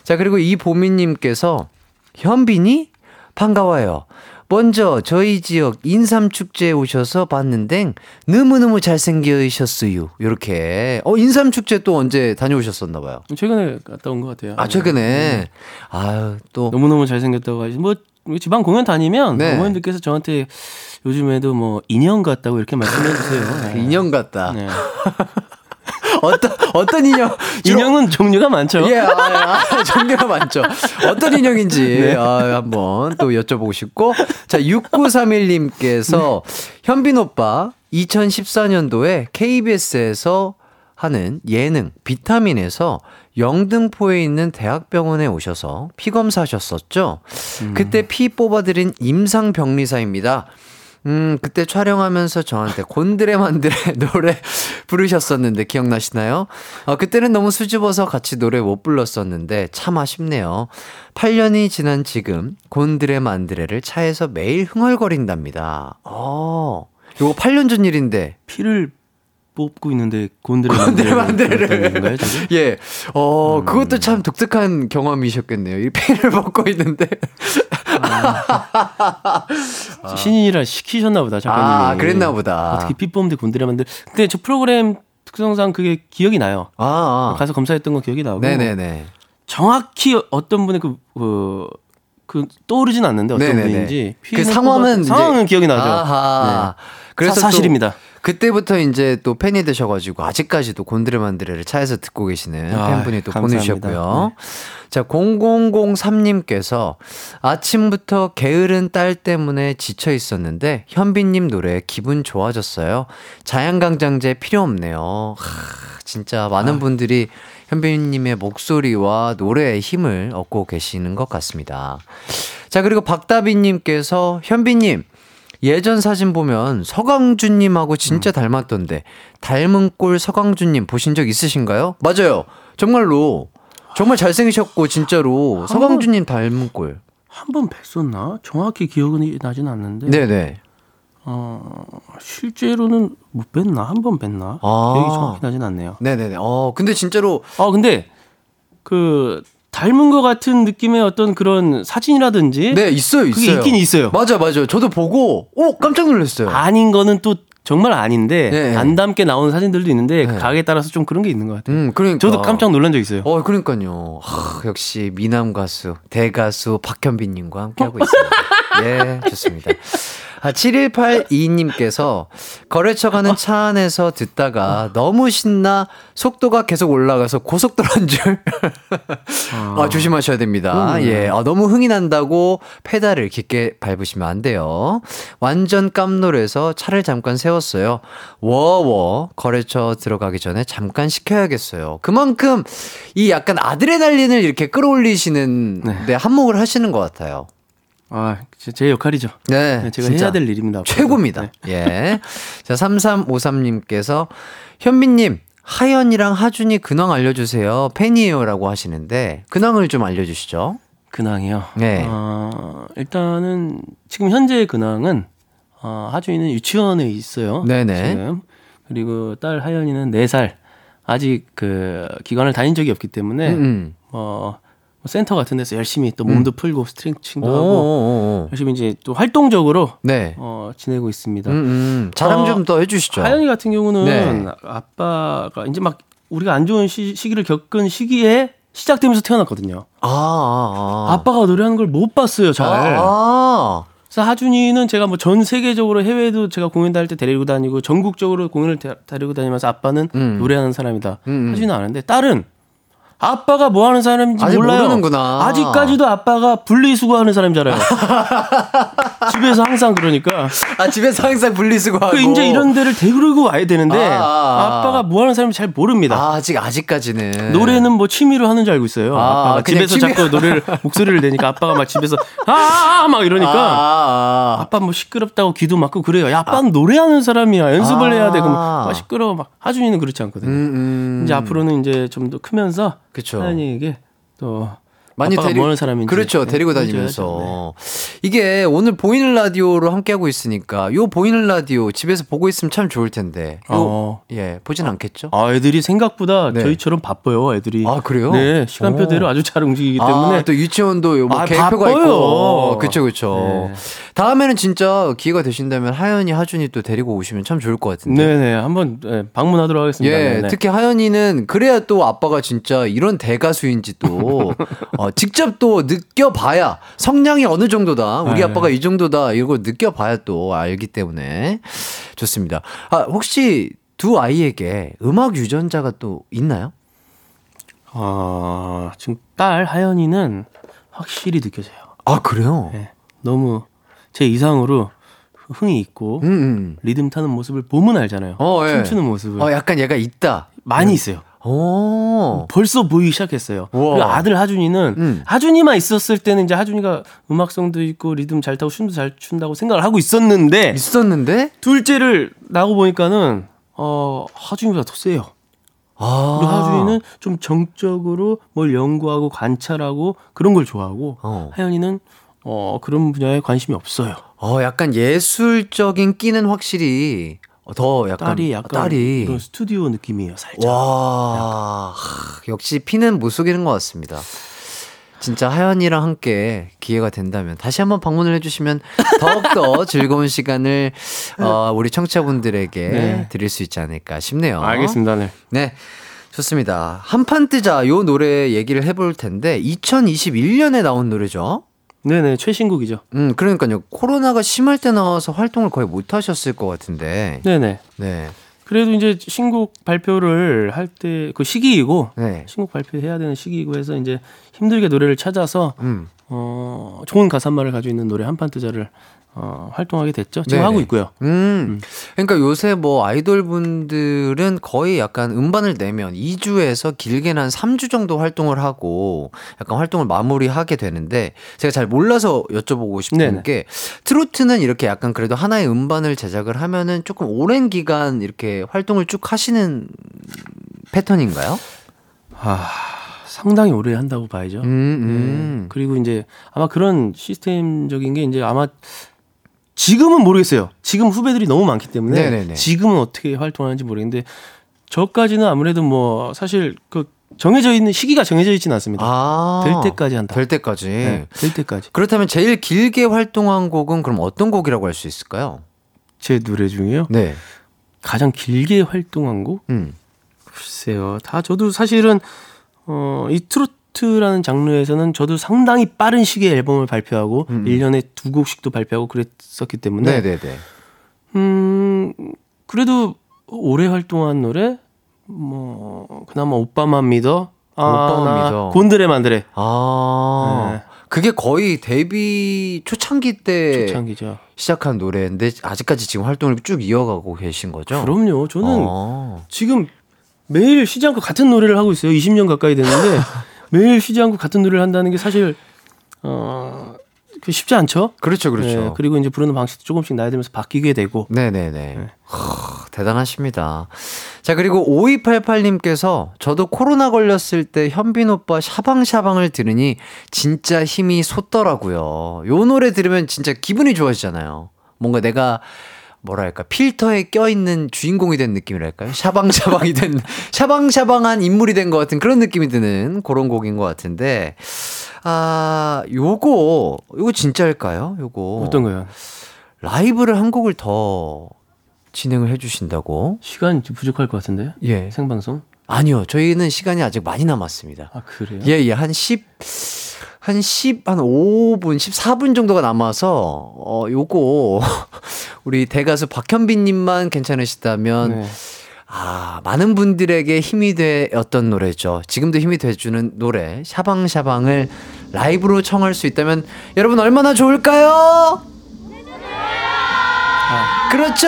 자, 그리고 이 보미님께서 현빈이 반가워요. 먼저 저희 지역 인삼축제에 오셔서 봤는데 너무너무 잘생기셨어요. 이렇게. 어, 인삼축제 또 언제 다녀오셨었나 봐요. 최근에 갔다 온 것 같아요. 아, 최근에. 아유, 또. 너무너무 잘생겼다고 하시 뭐, 뭐 지방 공연 다니면 네. 어머님들께서 저한테 요즘에도 뭐 인형 같다고 이렇게 말씀해 주세요. 네. 인형 같다. 네. 어떤, 어떤 인형? 인형은 종류가 많죠. 예, 아, 아, 종류가 많죠. 어떤 인형인지 아, 한번 또 여쭤보고 싶고. 자, 6931님께서 현빈 오빠 2014년도에 KBS에서 하는 예능 비타민에서 영등포에 있는 대학병원에 오셔서 피 검사하셨었죠. 그때 피 뽑아드린 임상병리사입니다. 음, 그때 촬영하면서 저한테 곤드레 만드레 노래 부르셨었는데 기억나시나요? 어, 그때는 너무 수줍어서 같이 노래 못 불렀었는데 참 아쉽네요. 8년이 지난 지금 곤드레 만드레를 차에서 매일 흥얼거린답니다. 어, 요거 8년 전 일인데. 피를 뽑고 있는데 곤드레 곤드레 만드레를 만드레를. 불렀다는 건가요, 지금? 예. 어, 그것도 참 독특한 경험이셨겠네요. 이 펜을 먹고 있는데. 신인이라 시키셨나 보다 작가님이. 아, 그랬나 보다. 어떻게 피 뽑는데 곤드레 만드. 근데 저 프로그램 특성상 그게 기억이 나요. 아, 아. 가서 검사했던 거 기억이 나고. 네네네. 정확히 어떤 분의 그, 그, 그 떠오르진 않는데 어떤 네네네. 분인지 그 상황은 뽑아- 상황은 기억이 나죠. 아하. 네. 그래서 사, 또 실입니다 그때부터 이제 또 팬이 되셔가지고 아직까지도 곤드레만드레를 차에서 듣고 계시는 아, 팬분이 또 감사합니다. 보내주셨고요. 자, 0003님께서 아침부터 게으른 딸 때문에 지쳐 있었는데 현빈님 노래 기분 좋아졌어요. 자양강장제 필요 없네요. 하, 진짜 많은 분들이 현빈님의 목소리와 노래의 힘을 얻고 계시는 것 같습니다. 자, 그리고 박다비님께서 현빈님 예전 사진 보면 서강준님하고 진짜 닮았던데 닮은 꼴 서강준님 보신 적 있으신가요? 맞아요. 정말로 정말 잘생기셨고 진짜로 서강준님 닮은 꼴. 한 번 뵀었나? 정확히 기억은 나진 않는데. 네네. 어, 실제로는 못 뵀나? 한 번 뵀나? 아. 기억이 정확히 나진 않네요. 네네네. 어 근데 진짜로 아, 근데 그 닮은 것 같은 느낌의 어떤 그런 사진이라든지 네 있어요 있어요. 있긴 있어요. 맞아 맞아. 저도 보고 오 깜짝 놀랐어요. 아닌 거는 또 정말 아닌데 네. 안 닮게 나오는 사진들도 있는데 네. 가게에 따라서 좀 그런 게 있는 것 같아요. 음 그러니까 저도 깜짝 놀란 적 있어요. 어, 그러니까요. 하, 역시 미남 가수, 대가수 박현빈님과 함께하고 있습니다. 예, 좋습니다. 아, 7182님께서 거래처 가는 차 안에서 듣다가 너무 신나 속도가 계속 올라가서 고속도로인 줄. 아, 조심하셔야 됩니다. 예. 아, 너무 흥이 난다고 페달을 깊게 밟으시면 안 돼요. 완전 깜놀해서 차를 잠깐 세웠어요. 워워 거래처 들어가기 전에 잠깐 식혀야겠어요. 그만큼 이 약간 아드레날린을 이렇게 끌어올리시는 네. 데 한몫을 하시는 것 같아요. 아, 제, 제 역할이죠. 네. 네, 제가. 해야 될 일입니다. 최고입니다. 네. 예. 자, 3353님께서 현민님, 하연이랑 하준이 근황 알려주세요. 팬이에요. 라고 하시는데, 근황을 좀 알려주시죠. 근황이요. 네. 어, 일단은 지금 현재의 근황은 어, 하준이는 유치원에 있어요. 네네. 지금. 그리고 딸 하연이는 4살. 아직 그 기관을 다닌 적이 없기 때문에 음, 어, 뭐 센터 같은 데서 열심히 또 몸도 풀고 스트레칭도 음. 하고 오, 열심히 이제 또 활동적으로 네. 어, 지내고 있습니다. 음, 음. 자랑 어, 좀더 해주시죠. 하연이 같은 경우는 네. 아빠가 이제 막 우리가 안 좋은 시, 기를 겪은 시기에 시작되면서 태어났거든요. 아, 아, 아. 아빠가 노래하는 걸 못 봤어요, 잘. 아, 그래서 하준이는 제가 뭐 전 세계적으로 해외도 제가 공연 다닐 때 데리고 다니고 전국적으로 공연을 데, 데리고 다니면서 아빠는 음. 노래하는 사람이다. 음, 음. 하준이는 아는데 딸은 아빠가 뭐 하는 사람인지 아직 몰라요. 모르는구나. 아직까지도 아빠가 분리수거하는 사람인 줄 알아요. 집에서 항상 그러니까. 아, 집에서 항상 분리수거하고. 그 이제 이런 데를 데리고 와야 되는데 아, 아, 아. 아빠가 뭐 하는 사람인지 잘 모릅니다. 아, 아직, 아직까지는. 노래는 뭐 취미로 하는 줄 알고 있어요. 아, 아, 빠가 집에서 취미- 자꾸 노래를 목소리를 내니까 아빠가 막 집에서 아막 아, 이러니까 아, 아. 아빠 뭐 시끄럽다고 귀도 막고 그래요. 야, 아빠는 노래하는 사람이야. 연습을 아. 해야 돼. 그럼 막 시끄러워. 막 하준이는 그렇지 않거든요. 음, 음. 이제 앞으로는 이제 좀 더 크면서 그쵸. 하연이에게 또 많이 아빠가 데리, 뭐 사람인지 그렇죠. 네, 데리고 보여줘야죠. 다니면서. 이게 오늘 보이는 라디오로 함께 하고 있으니까 요 보이는 라디오 집에서 보고 있으면 참 좋을 텐데. 요, 어. 예, 보진 않겠죠? 아, 애들이 생각보다 네. 저희처럼 바빠요. 애들이. 아, 그래요? 네, 시간표대로 오. 아주 잘 움직이기 때문에 아, 또 유치원도 뭐 아, 계획표가 바빠요. 있고. 그쵸, 그쵸. 네. 다음에는 진짜 기회가 되신다면 하연이, 하준이 또 데리고 오시면 참 좋을 것 같은데. 네, 네. 한번 네, 방문하도록 하겠습니다. 예, 네, 네. 특히 하연이는 그래야 또 아빠가 진짜 이런 대가수인지 또 어, 직접 또 느껴봐야 성량이 어느 정도다. 우리 네. 아빠가 이 정도다. 이거 느껴봐야 또 알기 때문에 좋습니다. 아, 혹시 두 아이에게 음악 유전자가 또 있나요? 아, 지금 딸 하연이는 확실히 느껴져요. 아, 그래요? 네. 너무 제 이상으로 흥이 있고 음, 음. 리듬 타는 모습을 보면 알잖아요. 어, 예. 춤추는 모습을 어, 약간 얘가 있다. 많이 있어요. 오. 벌써 보이기 시작했어요. 우와. 그리고 아들 하준이는 음. 하준이만 있었을 때는 이제 하준이가 음악성도 있고 리듬 잘 타고 춤도 잘 춘다고 생각을 하고 있었는데 있었는데? 둘째를 나고 보니까는 어 하준이보다 더 세요. 아. 그리고 하준이는 좀 정적으로 뭘 연구하고 관찰하고 그런 걸 좋아하고 어. 하연이는 어 그런 분야에 관심이 없어요. 어, 약간 예술적인 끼는 확실히 더 약간 딸이 약간 딸이 이런 스튜디오 느낌이에요, 살짝. 와, 하, 역시 피는 못 속이는 것 같습니다. 진짜 하연이랑 함께 기회가 된다면 다시 한번 방문을 해주시면 더욱더 즐거운 시간을 어, 우리 청취자분들에게 네. 드릴 수 있지 않을까 싶네요. 알겠습니다. 네. 네. 좋습니다. 한판 뜨자 요 노래 얘기를 해볼 텐데 2021년에 나온 노래죠. 네네 최신곡이죠. 음, 그러니까요. 코로나가 심할 때 나와서 활동을 거의 못 하셨을 것 같은데. 네네. 네. 그래도 이제 신곡 발표를 할 때 그 시기이고 네. 신곡 발표해야 되는 시기이고 해서 이제 힘들게 노래를 찾아서 음. 어 좋은 가사말을 가지고 있는 노래 한판 뜨자를 어 활동하게 됐죠. 지금 네네. 하고 있고요. 음. 그러니까 요새 뭐 아이돌 분들은 거의 약간 음반을 내면 2주에서 길게는 한 3주 정도 활동을 하고 약간 활동을 마무리하게 되는데 제가 잘 몰라서 여쭤보고 싶은 네네. 게 트로트는 이렇게 약간 그래도 하나의 음반을 제작을 하면은 조금 오랜 기간 이렇게 활동을 쭉 하시는 패턴인가요? 아 상당히 오래 한다고 봐야죠. 음, 음. 네. 그리고 이제 아마 그런 시스템적인 게 이제 아마 지금은 모르겠어요. 지금 후배들이 너무 많기 때문에 네네네. 지금은 어떻게 활동하는지 모르겠는데 저까지는 아무래도 뭐 사실 그 정해져 있는 시기가 정해져 있지는 않습니다. 아. 될 때까지 한다. 될 때까지. 네, 될 때까지. 그렇다면 제일 길게 활동한 곡은 그럼 어떤 곡이라고 할 수 있을까요? 제 노래 중에요. 네. 가장 길게 활동한 곡? 음. 글쎄요. 다 저도 사실은 어, 이 트로트라는 장르에서는 저도 상당히 빠른 시기에 앨범을 발표하고 음. 1년에 두 곡씩도 발표하고 그랬었기 때문에 네네네. 음, 그래도 오래 활동한 노래 뭐 그나마 오빠만 믿어. 아, 오빠만 나 믿어. 곤드레 만드레. 아. 네. 그게 거의 데뷔 초창기 때 초창기죠. 시작한 노래인데 아직까지 지금 활동을 쭉 이어가고 계신 거죠? 그럼요. 저는 어. 지금 매일 쉬지 않고 같은 노래를 하고 있어요. 20년 가까이 됐는데 매일 쉬지 않고 같은 노래를 한다는 게 사실 어, 그 쉽지 않죠. 그렇죠, 그렇죠. 네, 그리고 이제 부르는 방식도 조금씩 나이 들면서 바뀌게 되고. 네네네. 하, 대단하십니다. 자, 그리고 5288님께서 저도 코로나 걸렸을 때 현빈 오빠 샤방샤방을 들으니 진짜 힘이 솟더라고요. 요 노래 들으면 진짜 기분이 좋아지잖아요. 뭔가 내가 뭐랄까 필터에 껴있는 주인공이 된 느낌이랄까요? 샤방샤방이 된 샤방샤방한 인물이 된 것 같은 그런 느낌이 드는 그런 곡인 것 같은데 아 요거 요거 진짜일까요? 요거 어떤 거요? 라이브를 한 곡을 더 진행을 해주신다고? 시간 좀 부족할 것 같은데요? 예. 생방송? 아니요, 저희는 시간이 아직 많이 남았습니다. 아 그래요? 예, 예, 한 10, 한 10, 한 5분, 14분 정도가 남아서, 어, 요거, 우리 대가수 박현빈님만 괜찮으시다면, 네. 아, 많은 분들에게 힘이 되었던 노래죠. 지금도 힘이 돼주는 노래, 샤방샤방을 라이브로 청할 수 있다면, 여러분 얼마나 좋을까요? 그렇죠?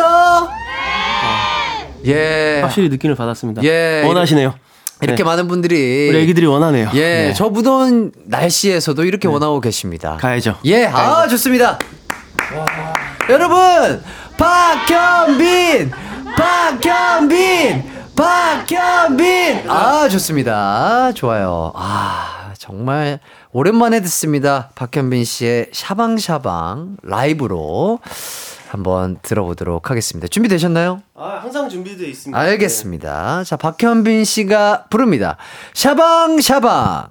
예. 확실히 느낌을 받았습니다. 예, 원하시네요. 이렇게 네. 많은 분들이. 우리 애기들이 원하네요. 예, 네. 저 무더운 날씨에서도 이렇게 원하고 계십니다. 가야죠. 예, 아, 좋습니다. 여러분, 박현빈! 박현빈! 박현빈! 아, 좋습니다. 좋아요. 아, 정말 오랜만에 듣습니다. 박현빈 씨의 샤방샤방 라이브로 한번 들어보도록 하겠습니다. 준비되셨나요? 아 항상 준비되어 있습니다. 알겠습니다. 자, 박현빈 씨가 부릅니다. 샤방 샤방!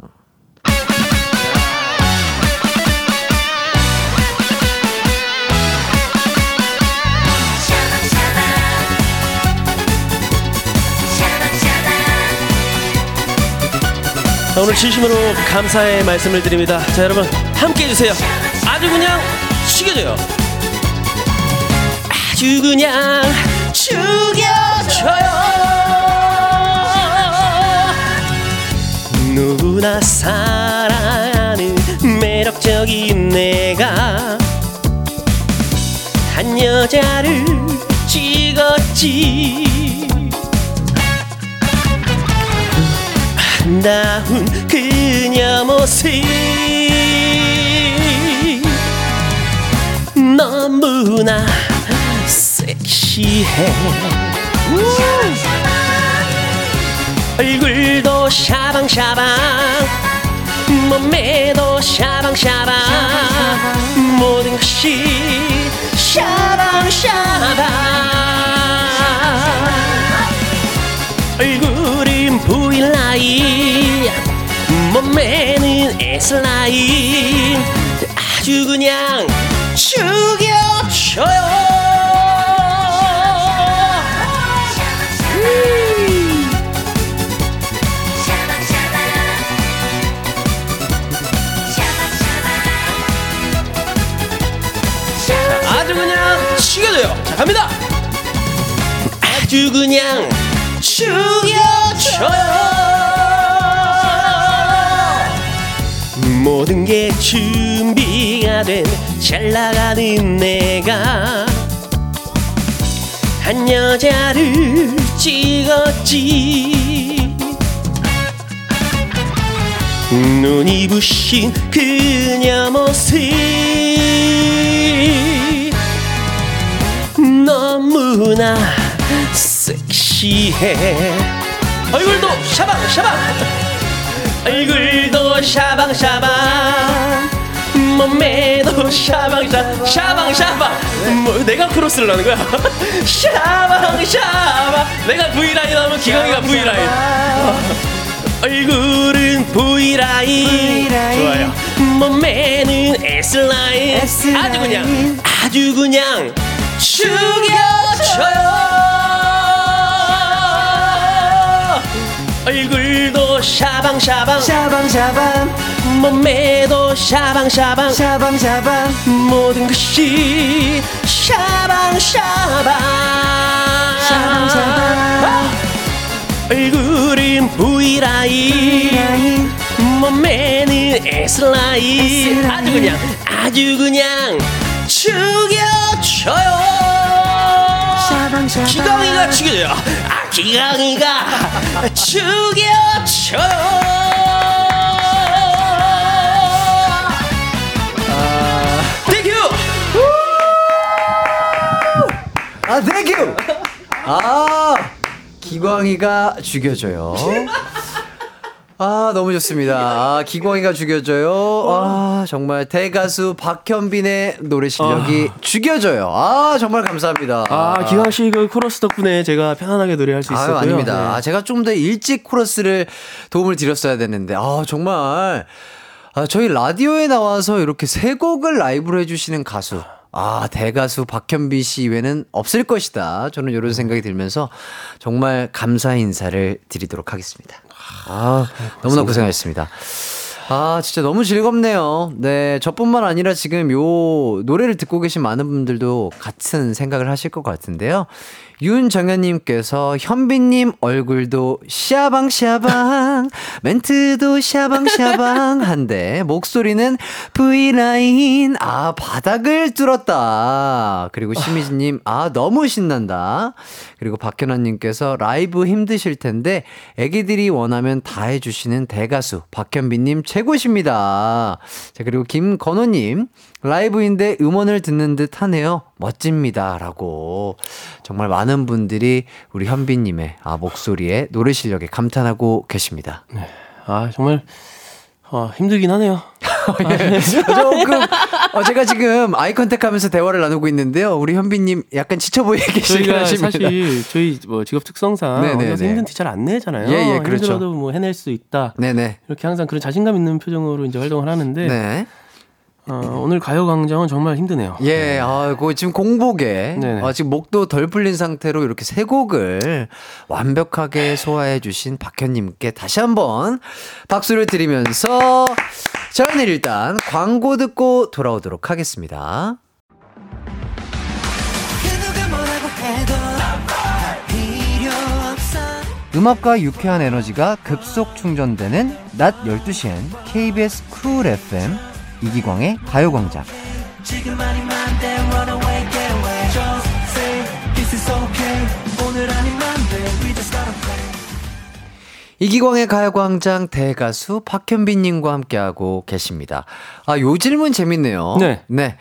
자, 오늘 진심으로 감사의 말씀을 드립니다. 자 여러분 함께 해 주세요. 아주 그냥 죽여줘요. 아주 그냥 죽여줘요. 누구나 사랑하는 매력적인 내가 한 여자를 찍었지. 아름다운 그녀 모습 얼굴도 샤방샤방 몸매도 샤방샤방 모든 것이 샤방샤방 얼굴은 V라인 몸매는 S라인 아주 그냥 죽여줘요 갑니다! 아주 그냥 죽여줘요. 모든 게 준비가 된 잘 나가는 내가 한 여자를 찍었지. 눈이 부신 그녀 모습 너무나 섹시해. 얼굴도 샤방샤방. 얼굴도 샤방샤방. 몸매도 샤방샤방 샤방샤방. 뭐 내가 크로스를 하는 거야? 샤방샤방. 내가 V라인 하면 기광이가 V라인. 얼굴은 V라인. 좋아요. 몸매는 S라인. 아주 그냥 아주 그냥 죽여 줘요. 얼굴도 샤방샤방. 샤방샤방, 몸매도 샤방샤방. 샤방샤방. 모든 것이 샤방샤방. 샤방샤방. 얼굴은 V라인 몸매는 S라인 아주 그냥 아주 그냥 죽여줘요 기광이가 죽여줘요 아 기광이가 죽여줘요 Thank you 아, thank you! 아, 기광이가 죽여줘요. 아, 너무 좋습니다. 아, 기광이가 죽여줘요. 아, 정말 대가수 박현빈의 노래 실력이 죽여줘요. 아, 정말 감사합니다. 아, 기광 씨그 코러스 덕분에 제가 편안하게 노래할 수 있었고요. 아유, 아닙니다. 네. 아, 제가 좀 더 일찍 코러스를 도움을 드렸어야 됐는데, 아, 정말. 아, 저희 라디오에 나와서 이렇게 세 곡을 라이브로 해 주시는 가수. 아, 대가수 박현빈 씨 이외에는 없을 것이다. 저는 이런 생각이 들면서 정말 감사 인사를 드리도록 하겠습니다. 아, 너무나 고생하셨습니다. 아, 진짜 너무 즐겁네요. 네, 저뿐만 아니라 지금 요 노래를 듣고 계신 많은 분들도 같은 생각을 하실 것 같은데요. 윤정현님께서 현빈님 얼굴도 샤방샤방, 멘트도 샤방샤방 한데, 목소리는 V라인, 아, 바닥을 뚫었다. 그리고 심희진님, 아, 너무 신난다. 그리고 박현아님께서 라이브 힘드실 텐데, 애기들이 원하면 다 해주시는 대가수, 박현빈님 최고십니다. 자, 그리고 김건호님, 라이브인데 음원을 듣는 듯 하네요. 멋집니다. 라고. 정말 많은 분들이 우리 현빈님의 아, 목소리에 노래 실력에 감탄하고 계십니다. 아, 정말 아, 힘들긴 하네요. 예. 조금, 어, 제가 지금 아이 컨택 하면서 대화를 나누고 있는데요. 우리 현빈님 약간 지쳐 보이게 계시긴 하십니다. 사실 저희 뭐 직업 특성상 네네네. 어려서 힘든 티 잘 안 내잖아요. 예, 예, 그렇죠. 힘들어도 뭐 해낼 수 있다. 네네. 이렇게 항상 그런 자신감 있는 표정으로 이제 활동을 하는데 네. 어, 오늘 가요광장은 정말 힘드네요. 예, 아, 그 지금 공복에. 아, 지금 목도 덜 풀린 상태로 이렇게 세 곡을 완벽하게 소화해 주신 박현님께 다시 한번 박수를 드리면서 저희는 일단 광고 듣고 돌아오도록 하겠습니다. 음악과 유쾌한 에너지가 급속 충전되는 낮 12시엔 KBS 쿨 FM 이기광의 가요광장. 이기광의 가요광장 대가수 박현빈님과 함께하고 계십니다. 아, 요 질문 재밌네요. 네. 네.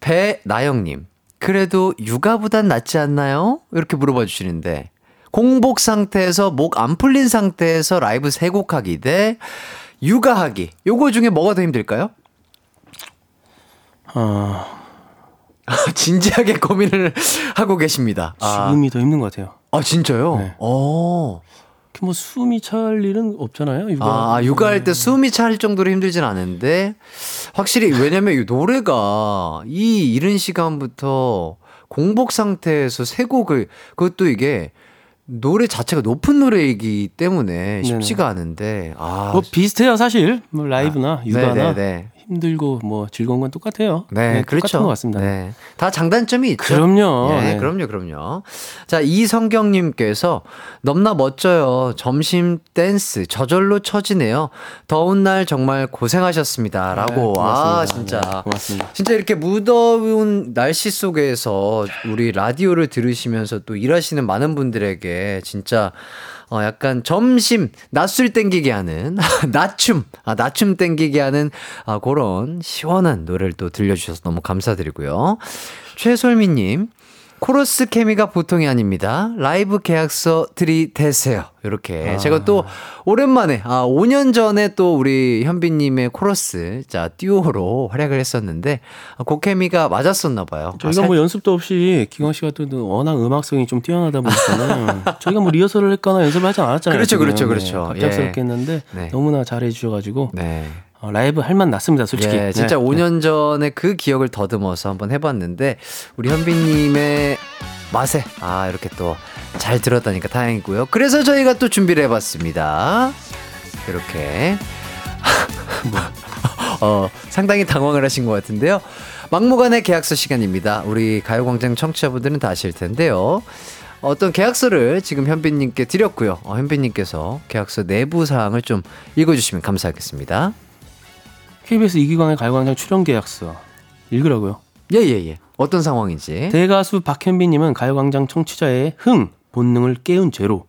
배나영님. 그래도 육아보단 낫지 않나요? 이렇게 물어봐 주시는데. 공복 상태에서 목 안 풀린 상태에서 라이브 세곡 하기 대 육아하기. 요거 중에 뭐가 더 힘들까요? 어, 진지하게 고민을 하고 계십니다. 아, 지금이 더 힘든 것 같아요. 아 진짜요? 네. 어. 뭐 숨이 찰 일은 없잖아요. 육아. 아, 육아할 때 숨이 찰 정도로 힘들진 않은데, 확실히, 왜냐면 이 노래가 이 이른 시간부터 공복 상태에서 세 곡을, 그것도 이게 노래 자체가 높은 노래이기 때문에 쉽지가 않은데, 아. 뭐 비슷해요 사실 뭐 라이브나 육아나 네네네. 힘들고 뭐 즐거운 건 똑같아요. 네, 그렇죠. 똑같은 것 같습니다. 네. 다 장단점이 있죠. 그럼요. 네, 네. 그럼요, 그럼요. 자, 이성경님께서 넘나 멋져요. 점심 댄스 저절로 처지네요. 더운 날 정말 고생하셨습니다. 라고. 네, 아. 진짜. 네, 고맙습니다. 진짜 이렇게 무더운 날씨 속에서 우리 라디오를 들으시면서 또 일하시는 많은 분들에게 진짜 어, 약간 점심, 낮술 땡기게 하는, 낮춤, 아, 낮춤 땡기게 하는, 아, 그런 시원한 노래를 또 들려주셔서 너무 감사드리고요. 최솔미님, 코러스 케미가 보통이 아닙니다. 라이브 계약서 들이대세요. 이렇게. 제가 또 오랜만에, 아, 5년 전에 또 우리 현빈님의 코러스, 자, 듀오로 활약을 했었는데, 아, 그 케미가 맞았었나 봐요. 아, 저희가 살- 뭐 연습도 없이 기광 씨가 또 워낙 음악성이 좀 뛰어나다 보니까는 저희가 뭐 리허설을 했거나 연습을 하지 않았잖아요. 그렇죠, 지금. 그렇죠, 네, 그렇죠. 갑작스럽게 했는데 네. 너무나 잘해 주셔가지고 네. 어, 라이브 할맛 났습니다, 솔직히. 예, 진짜 네. 5년 전에 그 기억을 더듬어서 한번 해봤는데 우리 현빈님의 맛에 아 이렇게 또 잘 들었다니까 다행이고요. 그래서 저희가 또 준비를 해봤습니다. 이렇게 어 상당히 당황을 하신 것 같은데요. 막무가내 계약서 시간입니다. 우리 가요광장 청취자분들은 다 아실 텐데요. 어떤 계약서를 지금 현빈님께 드렸고요. 어, 현빈님께서 계약서 내부 사항을 좀 읽어주시면 감사하겠습니다. KBS 이기광의 가요광장 출연 계약서 읽으라고요. 예예 예. 어떤 상황인지. 대가수 박현빈님은 가요광장 청취자의 흥 본능을 깨운 죄로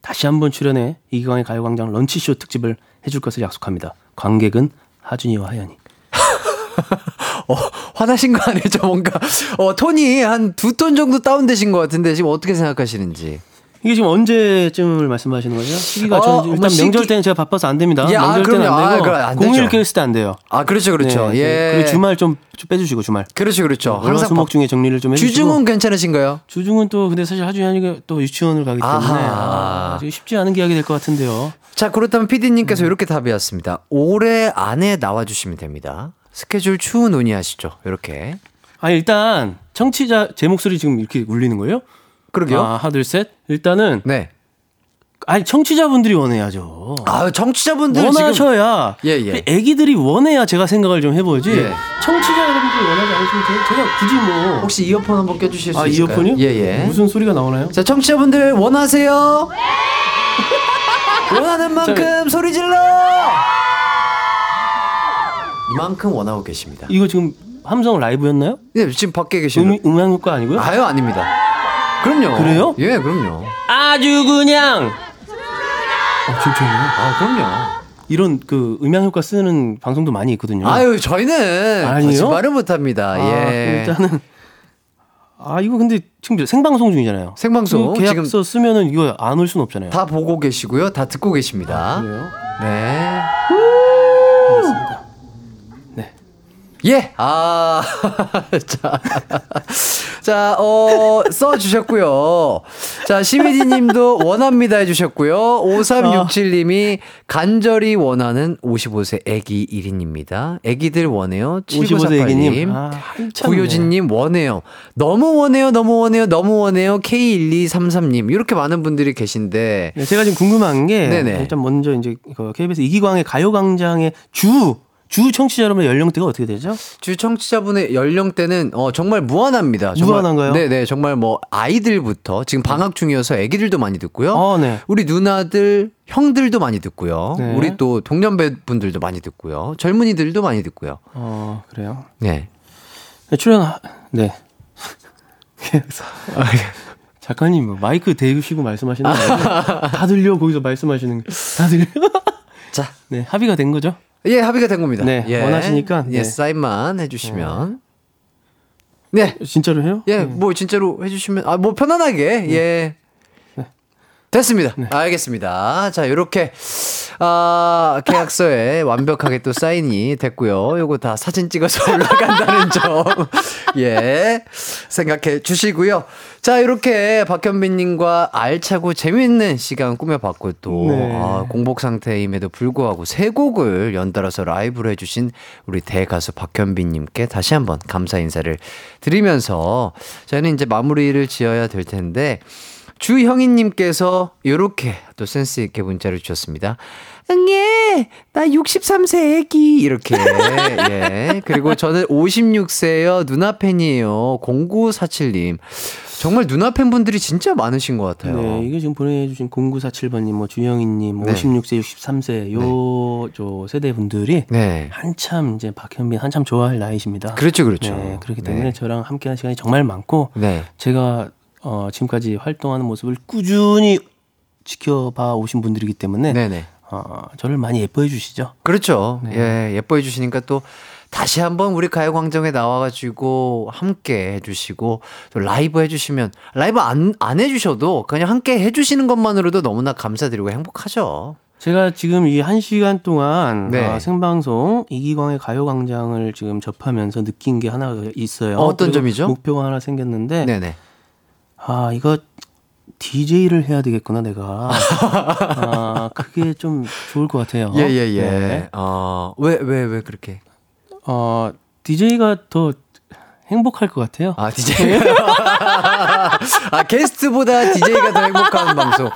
다시 한번 출연해 이기광의 가요광장 런치쇼 특집을 해줄 것을 약속합니다. 관객은 하준이와 하연이. 어, 화나신 거 아니죠? 뭔가 어 톤이 한 두 톤 정도 다운되신 것 같은데 지금 어떻게 생각하시는지. 이게 지금 언제쯤을 말씀하시는 거죠? 시기가 어, 저는 일단 뭐 시기- 명절 때는 제가 바빠서 안 됩니다. 야, 명절 때는. 아, 안 되고 그럼 안 공휴일. 껴 있을 때 안 돼요. 아, 그렇죠, 그렇죠. 네, 예. 그리고 주말 좀, 좀 빼주시고 주말. 그렇죠, 그렇죠. 항상 항상 수목 중에 정리를 좀 해주시고. 주중은 괜찮으신가요? 주중은 또 근데 사실 하준이 하니까 또 유치원을 가기 때문에. 아, 쉽지 않은 계약이 될 것 같은데요. 자, 그렇다면 PD님께서 음. 이렇게 답이었습니다. 올해 안에 나와주시면 됩니다. 스케줄 추후 논의하시죠. 이렇게. 아 일단 청취자 제 목소리 지금 이렇게 울리는 거예요? 그러게요. 아, 하나 둘 셋. 일단은 네. 아니 청취자분들이 원해야죠. 아, 청취자분들 지금 원하셔야 예, 예. 애기들이 원해야 제가 생각을 좀 해보지 예. 청취자 여러분들이 원하지 않으시면 제- 제가 굳이 뭐 혹시 이어폰 한번 껴주실 수 아 있을까요? 이어폰이요? 예, 예. 무슨 소리가 나오나요? 자, 청취자분들 원하세요? 원하는 만큼 소리 질러! 이만큼 원하고 계십니다. 이거 지금 함성 라이브였나요? 네, 지금 밖에 계시는 음, 음향 효과 아니고요? 아유, 아닙니다. 그럼요. 그래요? 예, 그럼요. 아주 그냥 아 진짜요? 아, 그럼요. 이런 그 음향 효과 쓰는 방송도 많이 있거든요. 아유, 저희는 아니요? 거짓말을 못 합니다. 아, 예. 일단은 아 이거 근데 지금 생방송 중이잖아요. 생방송 이거 계약서 쓰면은 이거 안올 수는 없잖아요. 다 보고 계시고요. 다 듣고 계십니다. 그래요? 네. 네. 예. 아. 자. 자, 어, 써주셨고요. 자, 시미디 님도 원합니다 해주셨고요. 5367님이 간절히 원하는 55세 애기 1인입니다. 애기들 원해요. 55세 애기님. 7948님. 아, 한참 구효진 님 원해요. 너무 원해요. 너무 원해요. 너무 원해요. K1233님. 이렇게 많은 분들이 계신데. 네, 제가 지금 궁금한 게 네네. 일단 먼저 이제 그 KBS 이기광의 가요광장의 주, 주 청취자 여러분의 연령대가 어떻게 되죠? 주 청취자분의 연령대는 어 정말 무한합니다. 정말, 무한한가요? 네네 정말 뭐 아이들부터 지금 방학 중이어서 아기들도 많이 듣고요. 어, 네. 우리 누나들 형들도 많이 듣고요. 네. 우리 또 동년배 분들도 많이 듣고요. 젊은이들도 많이 듣고요. 어, 그래요. 네. 네, 출연, 네. 아, 작가님, 뭐 마이크 대시고 말씀하시는 거 아니에요? 다 들려, 거기서 말씀하시는 거. 다 들려? 자, 네, 합의가 된 거죠? 예 합의가 된 겁니다. 네, 예. 원하시니까, 예 네. 사인만 해주시면. 네. 진짜로 해요? 예, 뭐 진짜로 해주시면 아 뭐 편안하게 예 됐습니다. 알겠습니다. 자, 요렇게 아 계약서에 완벽하게 또 사인이 됐고요. 요거 다 사진 찍어서 올라간다는 점, 예 생각해 주시고요. 자, 이렇게 박현빈님과 알차고 재밌는 시간 꾸며봤고 또 네. 아, 공복 상태임에도 불구하고 세 곡을 연달아서 라이브로 해주신 우리 대가수 박현빈님께 다시 한번 감사 인사를 드리면서 저희는 이제 마무리를 지어야 될 텐데 주형희님께서 요렇게 또 센스있게 문자를 주셨습니다. 응예, 나 63세 애기. 이렇게. 예. 그리고 저는 56세요. 누나 팬이에요. 0947님. 정말 누나 팬분들이 진짜 많으신 것 같아요. 네, 이게 지금 보내주신 0947번님, 뭐 준영이님, 네. 56세, 63세 요저 세대 분들이 네. 한참 이제 박현빈 한참 좋아할 나이십니다. 그렇죠, 그렇죠. 네, 그렇기 네. 때문에 저랑 함께한 시간이 정말 많고 네. 제가 어, 지금까지 활동하는 모습을 꾸준히 지켜봐 오신 분들이기 때문에 네네. 어, 저를 많이 예뻐해 주시죠. 그렇죠. 네. 예, 예뻐해 주시니까 또 다시 한번 우리 가요광장에 나와가지고 함께 해주시고 또 라이브 해주시면 라이브 안, 안 해주셔도 그냥 함께 해주시는 것만으로도 너무나 감사드리고 행복하죠. 제가 지금 이 한 시간 동안 네. 어, 생방송 이기광의 가요광장을 지금 접하면서 느낀 게 하나 있어요. 어, 어떤 점이죠? 목표가 하나 생겼는데 네네. 아 이거 DJ를 해야 되겠구나 내가. 아 그게 좀 좋을 것 같아요. 예, 예, 예. 네. 어, 왜, 왜, 왜 그렇게? 어 DJ가 더 행복할 것 같아요. 아, DJ. 아, 게스트보다 DJ가 더 행복한 방송.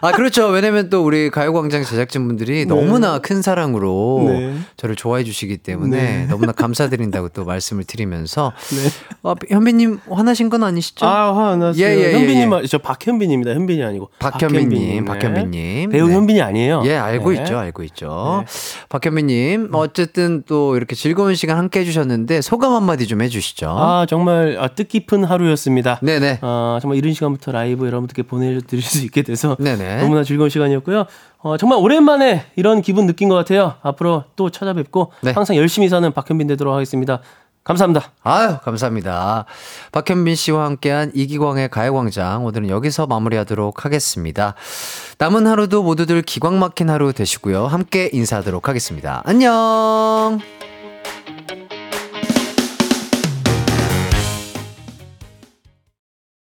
아, 그렇죠. 왜냐면 또 우리 가요광장 제작진분들이 너무나 큰 사랑으로 네. 저를 좋아해 주시기 때문에 네. 너무나 감사드린다고 또 말씀을 드리면서. 네. 아, 현빈님 화나신 건 아니시죠? 아, 화났어요. 예, 예, 예, 현빈님, 예. 말- 저 박현빈입니다. 현빈이 아니고. 박현빈님, 박현빈님. 박현빈님. 배우 네. 현빈이 아니에요. 예, 알고 네. 있죠, 알고 있죠. 박현빈님, 어쨌든 또 이렇게 즐거운 시간 함께 해주셨는데 소감 한마디 좀 해주시죠. 아, 정말 아, 뜻깊은 하루였습니다. 네네. 아, 정말 이른 시간부터 라이브 여러분들께 보내드릴 수 있게 돼서 네네. 너무나 즐거운 시간이었고요. 어, 정말 오랜만에 이런 기분 느낀 것 같아요. 앞으로 또 찾아뵙고 네. 항상 열심히 사는 박현빈 되도록 하겠습니다. 감사합니다. 아유, 감사합니다. 박현빈 씨와 함께한 이기광의 가요광장. 오늘은 여기서 마무리하도록 하겠습니다. 남은 하루도 모두들 기광 막힌 하루 되시고요. 함께 인사하도록 하겠습니다. 안녕!